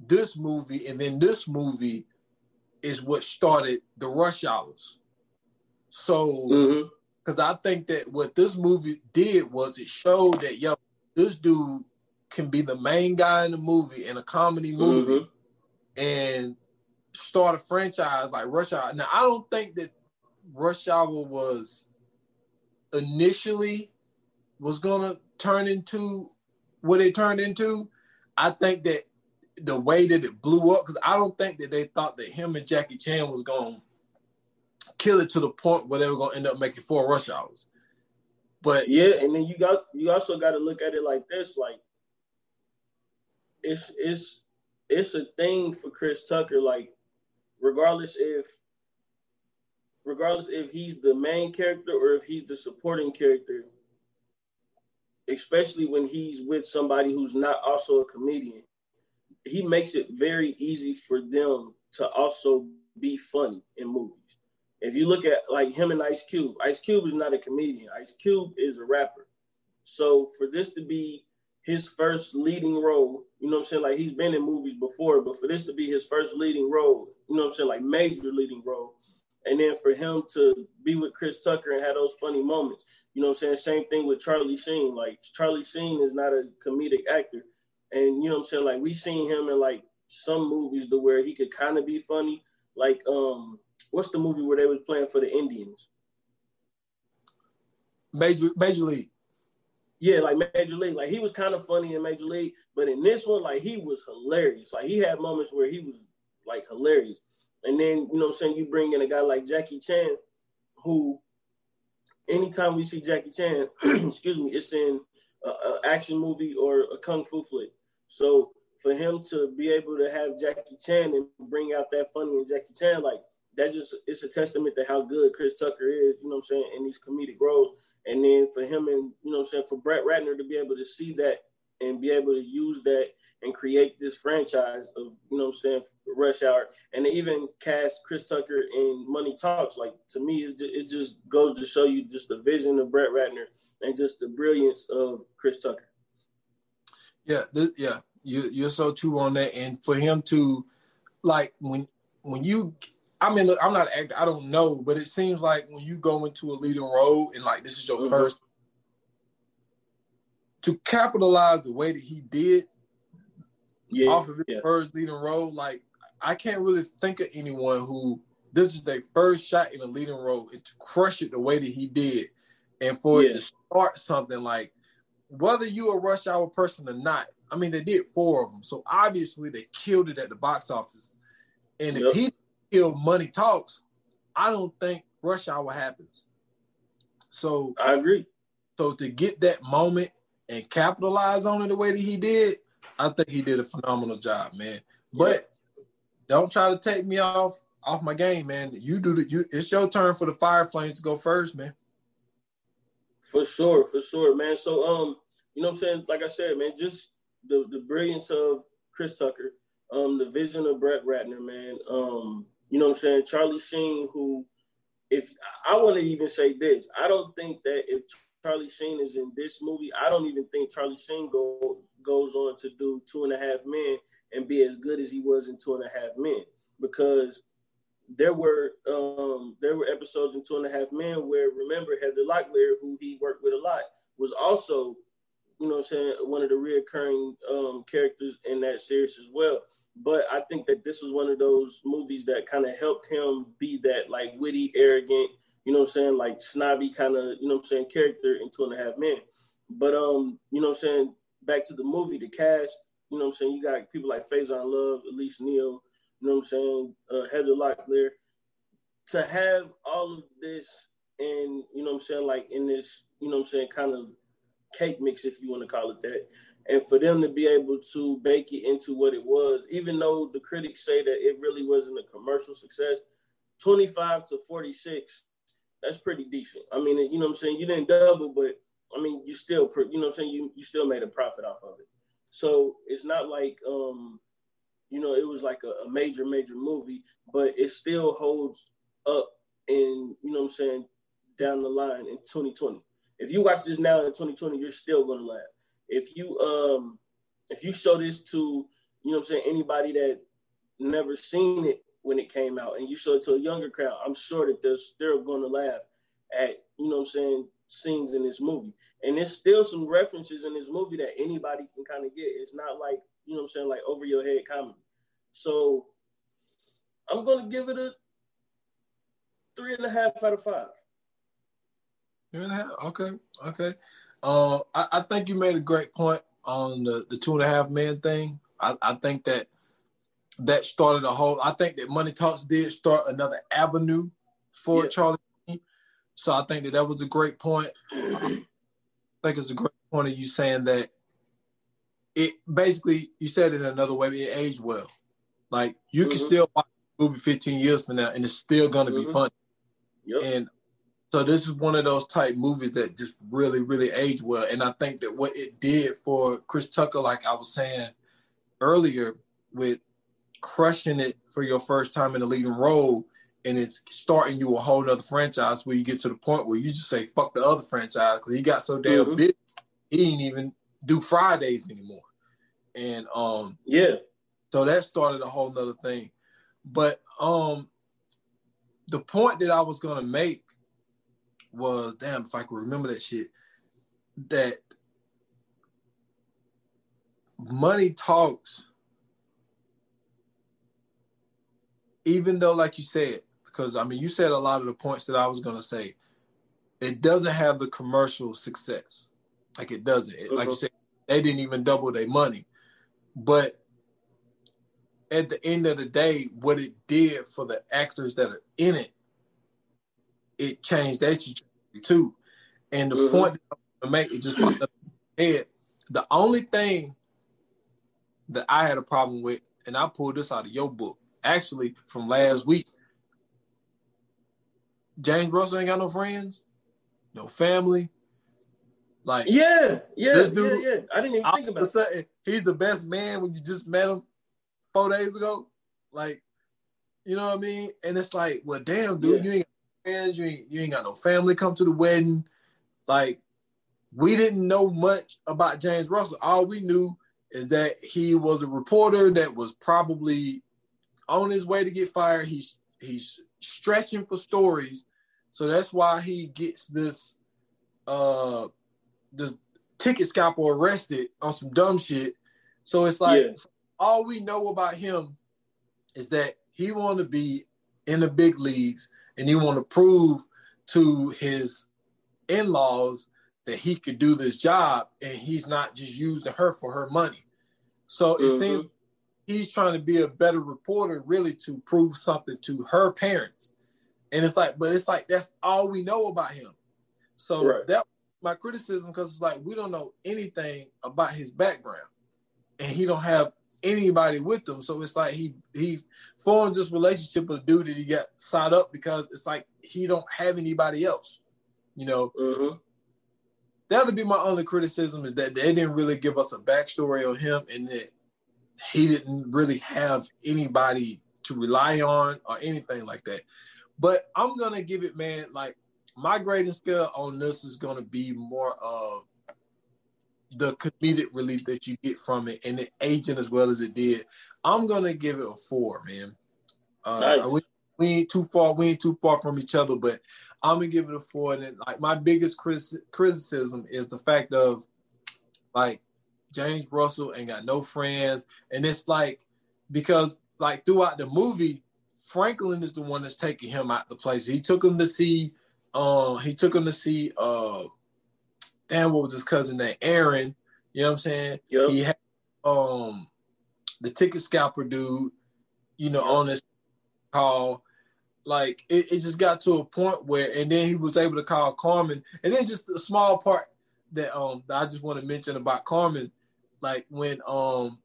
this movie, and then this movie is what started the rush hours. So, because mm-hmm. I think that what this movie did was it showed that yo, this dude can be the main guy in the movie in a comedy movie mm-hmm. and start a franchise like Rush Hour. Now I don't think that Rush Hour was initially was gonna turn into what it turned into. I think that the way that it blew up, because I don't think that they thought that him and Jackie Chan was gonna kill it to the point where they were gonna end up making four rush hours. But yeah, and then you got you also got to look at it like this, like it's it's it's a thing for Chris Tucker, like regardless if regardless if he's the main character or if he's the supporting character, especially when he's with somebody who's not also a comedian, he makes it very easy for them to also be funny in movies. If you look at like him and Ice Cube, Ice Cube is not a comedian. Ice Cube is a rapper. So for this to be his first leading role, you know what I'm saying? Like he's been in movies before, but for this to be his first leading role, you know what I'm saying? Like major leading role. And then for him to be with Chris Tucker and have those funny moments, you know what I'm saying? Same thing with Charlie Sheen. Like Charlie Sheen is not a comedic actor. And you know what I'm saying? Like we've seen him in like some movies to where he could kind of be funny. Like um what's the movie where they was playing for the Indians? Major Major League. Yeah, like Major League. Like he was kind of funny in Major League, but in this one, like he was hilarious. Like he had moments where he was like hilarious. And then, you know I'm saying, you bring in a guy like Jackie Chan, who anytime we see Jackie Chan, excuse me, it's in an action movie or a kung fu flick. So for him to be able to have Jackie Chan and bring out that funny in Jackie Chan, like that just it's a testament to how good Chris Tucker is, you know what I'm saying, in these comedic roles. And then for him and you know what I'm saying, for Brett Ratner to be able to see that and be able to use that and create this franchise of, you know what I'm saying, Rush Hour, and even cast Chris Tucker in Money Talks. Like to me, it just, goes to show you just the vision of Brett Ratner and just the brilliance of Chris Tucker. Yeah, th- yeah, you you're so true on that. And for him to, like, when when you I mean, look, I'm not an actor. I don't know, but it seems like when you go into a leading role and like this is your mm-hmm. first, to capitalize the way that he did yeah, off of his yeah. first leading role, like I can't really think of anyone who this is their first shot in a leading role and to crush it the way that he did, and for yeah. it to start something like whether you're a rush hour person or not. I mean, they did four of them, so obviously they killed it at the box office. And yep. if he kill money talks, I don't think rush hour happens. So I agree. So to get that moment and capitalize on it the way that he did, I think he did a phenomenal job, man. But don't try to take me off off my game, man. You do the you it's your turn for the fire flames to go first, man. For sure, for sure, man. So um, you know what I'm saying? Like I said, man, just the the brilliance of Chris Tucker, um, the vision of Brett Ratner, man. Um, you know what I'm saying? Charlie Sheen, who, if I want to even say this, I don't think that if Charlie Sheen is in this movie, I don't even think Charlie Sheen go, goes on to do Two and a Half Men and be as good as he was in Two and a Half Men because there were um, there were episodes in Two and a Half Men where remember Heather Locklear, who he worked with a lot, was also you know what I'm saying one of the reoccurring um, characters in that series as well. But I think that this was one of those movies that kind of helped him be that like witty, arrogant, you know what I'm saying, like snobby kind of, you know what I'm saying, character in Two and a Half Men. But um, you know what I'm saying, back to the movie, the cast, you know what I'm saying, you got people like Faizon Love, Elise Neal, you know what I'm saying, uh, Heather Locklear. To have all of this and you know what I'm saying, like in this, you know what I'm saying, kind of cake mix, if you want to call it that. And for them to be able to bake it into what it was, even though the critics say that it really wasn't a commercial success, 25 to 46 that's pretty decent. I mean, you know what I'm saying? You didn't double, but I mean, you still, you know what I'm saying? You, you still made a profit off of it. So it's not like, um, you know, it was like a, a major, major movie, but it still holds up in, you know what I'm saying, down the line in 2020. If you watch this now in 2020, you're still gonna laugh. If you um if you show this to, you know I'm saying, anybody that never seen it when it came out and you show it to a younger crowd, I'm sure that they're still going to laugh at, you know I'm saying, scenes in this movie. And there's still some references in this movie that anybody can kind of get. It's not like, you know I'm saying, like over your head comedy. So I'm to give it a three and a half out of five. Three and a half? Okay. Okay. Uh, I, I think you made a great point on the, the two and a half man thing. I, I think that – that started a whole. I think that Money Talks did start another avenue for yeah. Charlie. So I think that that was a great point. I think it's a great point of you saying that it basically you said it in another way. It aged well. Like you mm-hmm. can still watch the movie 15 years from now, and it's still gonna mm-hmm. be funny. Yep. And so this is one of those type movies that just really, really aged well. And I think that what it did for Chris Tucker, like I was saying earlier, with crushing it for your first time in a leading role and it's starting you a whole nother franchise where you get to the point where you just say fuck the other franchise because he got so damn mm-hmm. big he didn't even do Fridays anymore. And um yeah, so that started a whole nother thing. But um the point that I was gonna make was damn if I could remember that shit that money talks even though, like you said, because I mean, you said a lot of the points that I was gonna say. It doesn't have the commercial success, like it doesn't. It, Like you uh-huh. said, they didn't even double their money, but at the end of the day, what it did for the actors that are in it, it changed that trajectory too. And the mm-hmm. point to make it just popped up head. The only thing that I had a problem with, and I pulled this out of your book, actually from last week. James Russell ain't got no friends, no family. Like yeah, yeah, this dude, yeah, yeah. I didn't even think about it. He's the best man when you just met him four days ago. Like, you know what I mean? And it's like, well, damn, dude, yeah. you ain't friends, you ain't you ain't got no family come to the wedding. Like, we didn't know much about James Russell. All we knew is that he was a reporter that was probably on his way to get fired. He's he's stretching for stories, so that's why he gets this uh this ticket scalper arrested on some dumb shit. So it's like yeah. all we know about him is that he want to be in the big leagues and he want to prove to his in-laws that he could do this job and he's not just using her for her money. So it mm-hmm. seems he's trying to be a better reporter, really to prove something to her parents. And it's like, but it's like that's all we know about him. So right. that my criticism because it's like we don't know anything about his background, and he don't have anybody with him. So it's like he he formed this relationship with a dude that he got signed up because it's like he don't have anybody else. You know, mm-hmm. that would be my only criticism is that they didn't really give us a backstory on him, and that he didn't really have anybody to rely on or anything like that. But I'm gonna give it, man, like my grading scale on this is to be more of the comedic relief that you get from it and it aging as well as it did. I'm gonna give it a four, man. Uh, nice. we, we, ain't too far. We ain't too far from each other, but I'm gonna give it a four. And like my biggest criticism is the fact of like James Russell ain't got no friends, and it's like because like throughout the movie, Franklin is the one that's taking him out the place. He took him to see, uh, he took him to see, uh, damn, what was his cousin name? Aaron. You know what I'm saying? Yep. He had um the ticket scalper dude, you know, yep. on this call. Like it, it just got to a point where, and then he was able to call Carmen, and then just a small part that um that I just want to mention about Carmen, like when um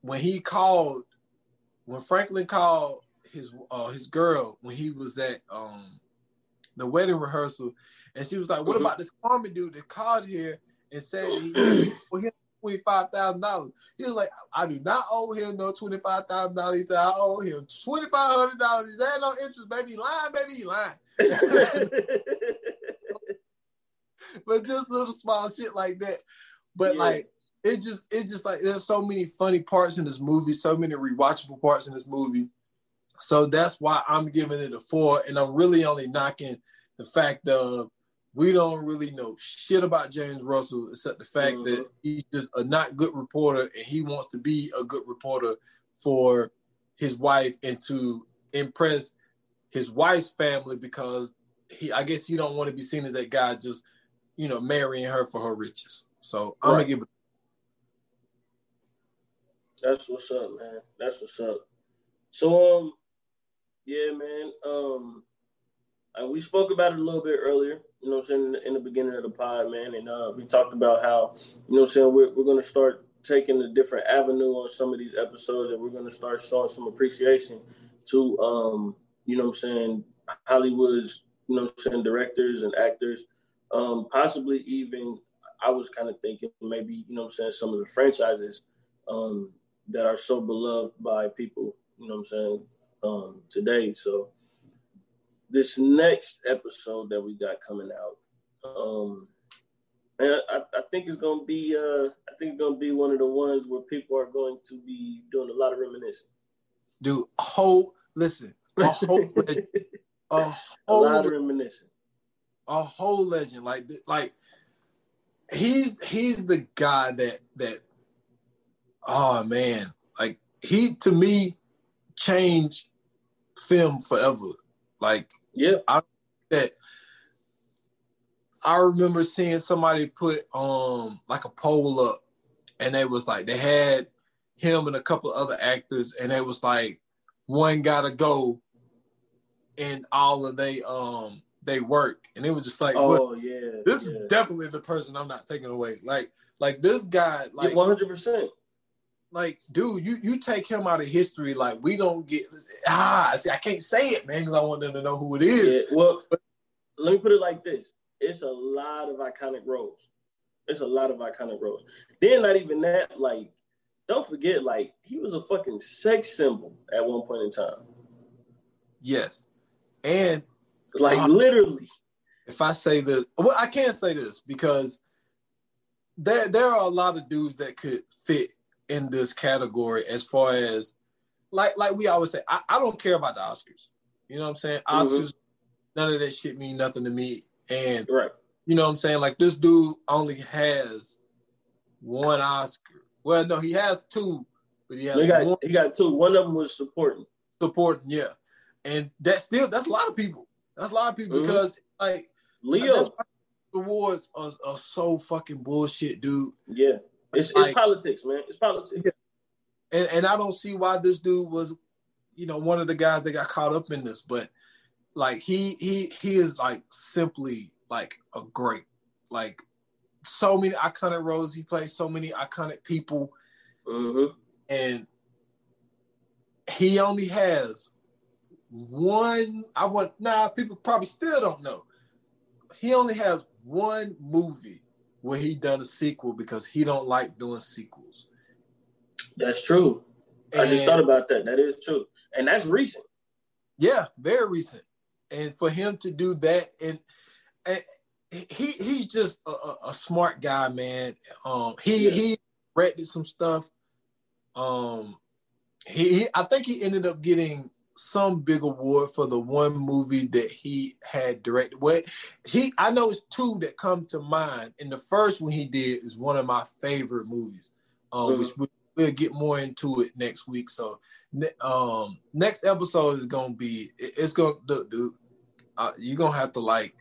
when he called, when Franklin called his uh his girl when he was at um the wedding rehearsal, and she was like, "What mm-hmm. about this Carmen dude that called here and said he owe him twenty five thousand dollars?" He was like, "I do not owe him no twenty five thousand dollars." He said, "I owe him twenty five hundred dollars." He said, "No interest, baby. lying, baby. He lying." but just little small shit like that. But yeah. like it just it just like there's so many funny parts in this movie, so many rewatchable parts in this movie. So that's why I'm giving it a four, and I'm really only knocking the fact of we don't really know shit about James Russell except the fact mm-hmm. that he's just a not good reporter and he wants to be a good reporter for his wife and to impress his wife's family because he I guess he don't want to be seen as that guy just you know marrying her for her riches. So I'm gonna give it. That's what's up, man. That's what's up. So um, yeah, man. Um, uh, we spoke about it a little bit earlier. You know, I'm saying in the, in the, beginning of the pod, man, and uh, we talked about how you know, I'm saying we're we're gonna start taking a different avenue on some of these episodes, and we're gonna start showing some appreciation to um, you know, I'm saying Hollywood's you know, I'm saying directors and actors, um, possibly even I was kind of thinking maybe you know, I'm saying some of the franchises um, that are so beloved by people, you know, I'm saying um, today. So this next episode that we got coming out, um, and I, I think it's gonna be uh, I think it's gonna be one of the ones where people are going to be doing a lot of reminiscing. Dude, whole listen, a whole legend, a, whole, a lot of reminiscing, a whole legend. Like like he's he's the guy that that oh man, like he to me changed film forever. Like, yeah, I that I remember seeing somebody put um like a poll up, and they was like they had him and a couple other actors, and it was like one gotta go in all of they um they work, and it was just like, oh yeah, this yeah. is definitely the person I'm not taking away. Like like this guy, like one hundred percent like, dude, you you take him out of history. Like, we don't get ah. See, I can't say it, man, because I want them to know who it is. Yeah, well, let me put it like this: it's a lot of iconic roles. It's a lot of iconic roles. Then, not even that. Like, don't forget, like he was a fucking sex symbol at one point in time. Yes, and like uh, literally. If I say this, well, I can't say this because there there are a lot of dudes that could fit in this category as far as like like we always say, I, I don't care about the Oscars. You know what I'm saying? Mm-hmm. Oscars, none of that shit mean nothing to me. And right. you know what I'm saying? Like this dude only has one Oscar. Well, no, he has two, but he has he got, one. He got two. One of them was supporting. Supporting, yeah. And that's still that's a lot of people. That's a lot of people mm-hmm. because like Leo awards are, are so fucking bullshit, dude. Yeah. It's, like, it's politics, man. It's politics. Yeah. And and I don't see why this dude was, you know, one of the guys that got caught up in this, but like he he he is like simply like a great like so many iconic roles he plays so many iconic people mm-hmm. and he only has one i want now nah, people probably still don't know he only has one movie where he done a sequel because he don't like doing sequels. That's true. And, I just thought about that. That is true. And that's recent. Yeah, very recent. And for him to do that and he he's just a, a, smart guy, man. Um, he yeah. he directed some stuff. Um, he, he I think he ended up getting some big award for the one movie that he had directed. What he I know it's two that come to mind, and the first one he did is one of my favorite movies, um, mm-hmm. which we, will get more into it next week. So, um, next episode is gonna be it's gonna dude, uh, you're gonna have to like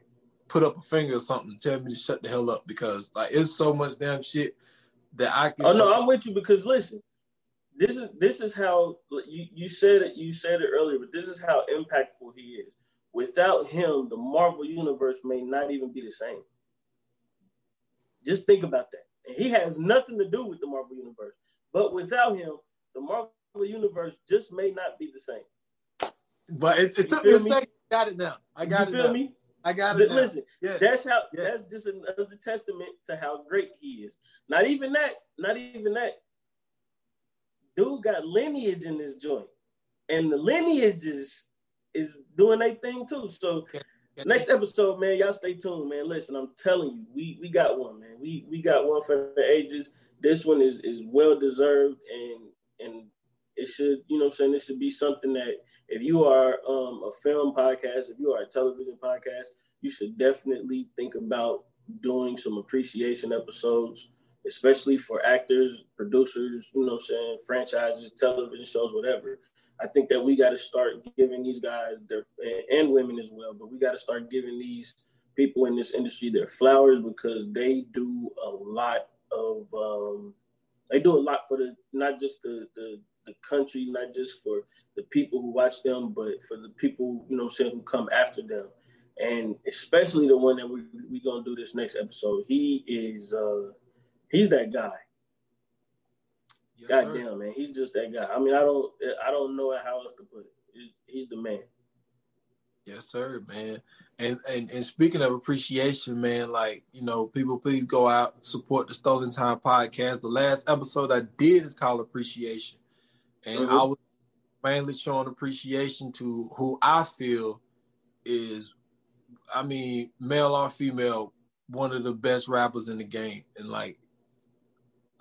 put up a finger or something, tell me to shut the hell up because like it's so much damn shit that I can. Oh no, I'm with you because listen, this is this is how you, you said it you said it earlier, but this is how impactful he is. Without him, the Marvel universe may not even be the same. Just think about that. And he has nothing to do with the Marvel universe. But without him, the Marvel universe just may not be the same. But it, it took me a second. I got it now. I got you it. Feel now. me? I got it. Listen, yeah. that's how. Yeah. That's just another testament to how great he is. Not even that. Not even that dude got lineage in this joint, and the lineage is is doing their thing too. So next episode, man, y'all stay tuned, man. Listen, I'm telling you, we we got one, man. We we got one for the ages. This one is is well deserved, and and it should, you know, I'm saying this should be something that if you are um, a film podcast, if you are a television podcast, you should definitely think about doing some appreciation episodes especially for actors, producers, you know I'm saying, franchises, television shows, whatever. I think that we got to start giving these guys their and women as well, but we got to start giving these people in this industry their flowers because they do a lot of um, they do a lot for the not just the, the the country, not just for the people who watch them, but for the people you know saying who come after them, and especially the one that we we gonna do this next episode. He is. Uh, he's that guy. Yes, God sir. damn, man, he's just that guy. I mean, I don't, I don't know how else to put it. He's, he's the man. Yes, sir, man. And, and and speaking of appreciation, man, like you know, people please go out support the Stolen Time podcast. The last episode I did is called Appreciation, and mm-hmm. I was mainly showing appreciation to who I feel is, I mean, male or female, one of the best rappers in the game, and like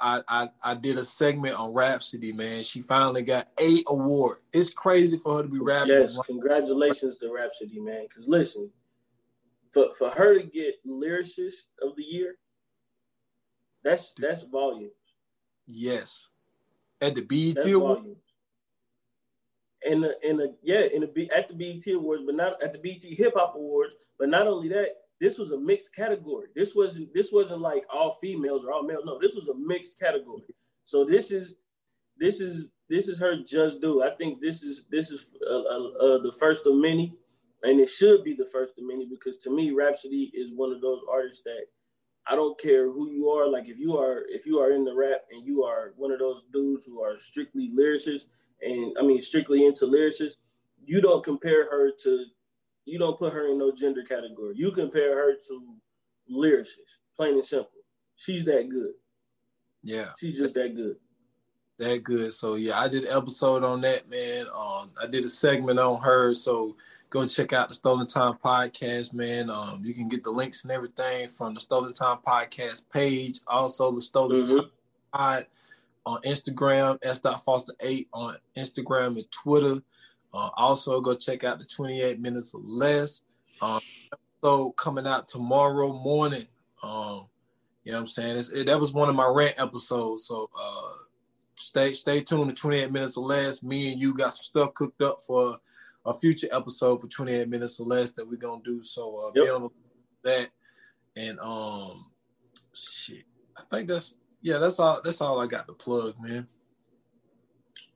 I, I I did a segment on Rapsody, man. She finally got a award. It's crazy for her to be rapping. Yes, congratulations to Rapsody, man. Because listen, for for her to get lyricist of the year, that's that's volumes. Yes, at the BET Awards. In the in the yeah in the at the BET Awards, but not at the BET Hip Hop Awards. But not only that, this was a mixed category. This wasn't this wasn't like all females or all males. No, this was a mixed category. So this is this is this is her just do. I think this is this is uh, uh, uh, the first of many, and it should be the first of many because to me, Rapsody is one of those artists that I don't care who you are. Like if you are if you are in the rap and you are one of those dudes who are strictly lyricists and I mean strictly into lyricists, you don't compare her to you don't put her in no gender category. You compare her to lyricist, plain and simple. She's that good. Yeah. She's just that good. That good. So yeah, I did an episode on that, man. Um, I did a segment on her. So go check out the Stolen Time podcast, man. Um, you can get the links and everything from the Stolen Time podcast page. Also the Stolen mm-hmm. Time pod on Instagram, S. Foster 8 on Instagram and Twitter. Uh, also, go check out the 28 minutes or less. Um, so coming out tomorrow morning. Um, you know what I'm saying? It, that was one of my rant episodes. So uh, stay stay tuned to 28 minutes or less. Me and you got some stuff cooked up for a future episode for 28 minutes or less that we're gonna do. So uh, yep. be on that. And um, shit, I think that's yeah, that's all. That's all I got to plug, man.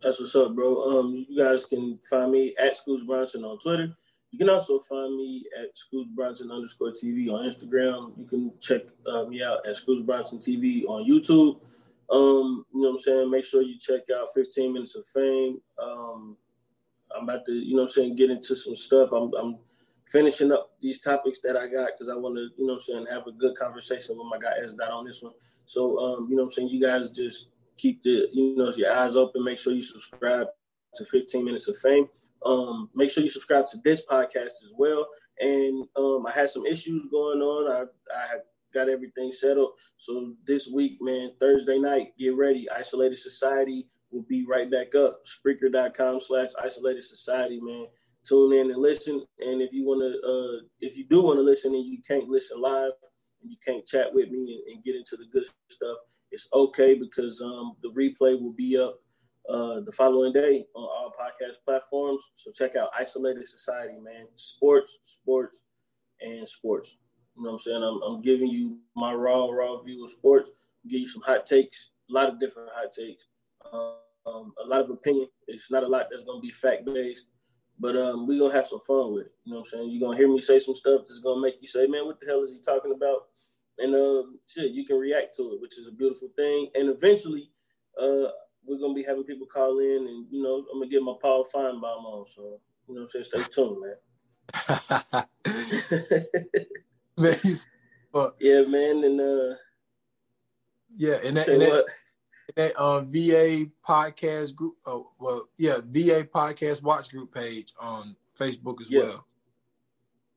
That's what's up, bro. Um, you guys can find me at Schools Bronson on Twitter. You can also find me at Schools Bronson underscore TV on Instagram. You can check uh, me out at Schools Bronson TV on YouTube. Um, you know what I'm saying? Make sure you check out 15 Minutes of Fame. Um, I'm about to, you know what I'm saying, get into some stuff. I'm, I'm finishing up these topics that I got because I want to, you know what I'm saying, have a good conversation with my guy S. Dot on this one. So, um, you know what I'm saying, you guys just keep the you know your eyes open. Make sure you subscribe to 15 Minutes of Fame. Um, make sure you subscribe to this podcast as well. and um, I had some issues going on. I I got everything settled. So this week, man, Thursday night, get ready. Isolated Society will be right back up. Spreaker.com slash isolated society, man. Tune in and listen. And if you want to, uh, if you do want to listen and you can't listen live and you can't chat with me and, and get into the good stuff, it's okay because um, the replay will be up uh, the following day on all podcast platforms. So check out Isolated Society, man. Sports, sports, and sports. You know what I'm saying? I'm, I'm giving you my raw, raw view of sports. Give you some hot takes, a lot of different hot takes, um, a lot of opinion. It's not a lot that's gonna be fact based, but um, we're gonna have some fun with it. You know what I'm saying? You're gonna hear me say some stuff that's gonna make you say, "Man, what the hell is he talking about?" And um, shit, you can react to it, which is a beautiful thing. And eventually, uh, we're gonna be having people call in, and you know, I'm gonna get my Paul Finebaum on. So you know, what I'm saying, stay tuned, man. man, yeah, man, and uh, yeah, and that, and that, that uh, VA podcast group, uh, well, yeah, VA podcast watch group page on Facebook as yeah. well.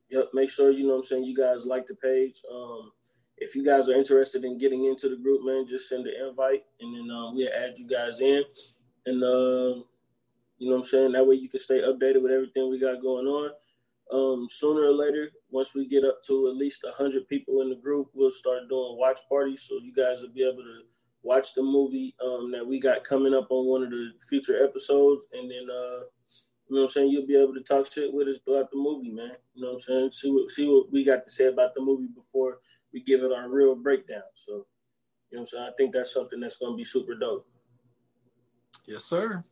Yep, make sure you know what I'm saying. You guys like the page. Um, if you guys are interested in getting into the group, man, just send the invite, and then um, we'll add you guys in, and uh, you know what I'm saying. That way you can stay updated with everything we got going on. Um, sooner or later, once we get up to at least hundred people in the group, we'll start doing watch parties, so you guys will be able to watch the movie um, that we got coming up on one of the future episodes, and then uh, you know what I'm saying, you'll be able to talk shit with us throughout the movie, man. You know what I'm saying? See what see what we got to say about the movie before we give it our real breakdown. So, you know what I'm saying? I think that's something that's gonna be super dope. Yes, sir.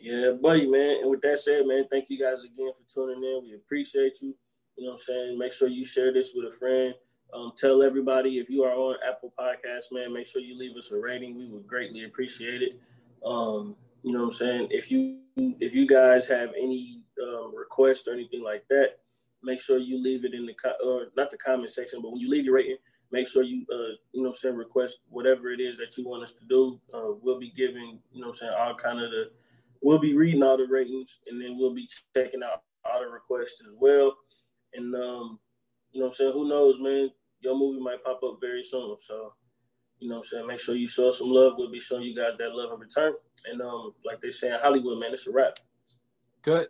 Yeah, buddy, man. And with that said, man, thank you guys again for tuning in. We appreciate you. You know what I'm saying? Make sure you share this with a friend. Um, tell everybody if you are on Apple Podcasts, man, make sure you leave us a rating. We would greatly appreciate it. Um, you know what I'm saying? If you if you guys have any um, requests or anything like that, make sure you leave it in the co- or not the comment section, but when you leave your rating, make sure you uh, you know saying request whatever it is that you want us to do. Uh, we'll be giving you know saying all kind of the we'll be reading all the ratings and then we'll be checking out all the requests as well. And um, you know I'm saying? Who knows, man? Your movie might pop up very soon. So, you know I'm saying? Make sure you show some love. We'll be showing you guys that love in return. And um, like they say in Hollywood, man, it's a wrap. Good.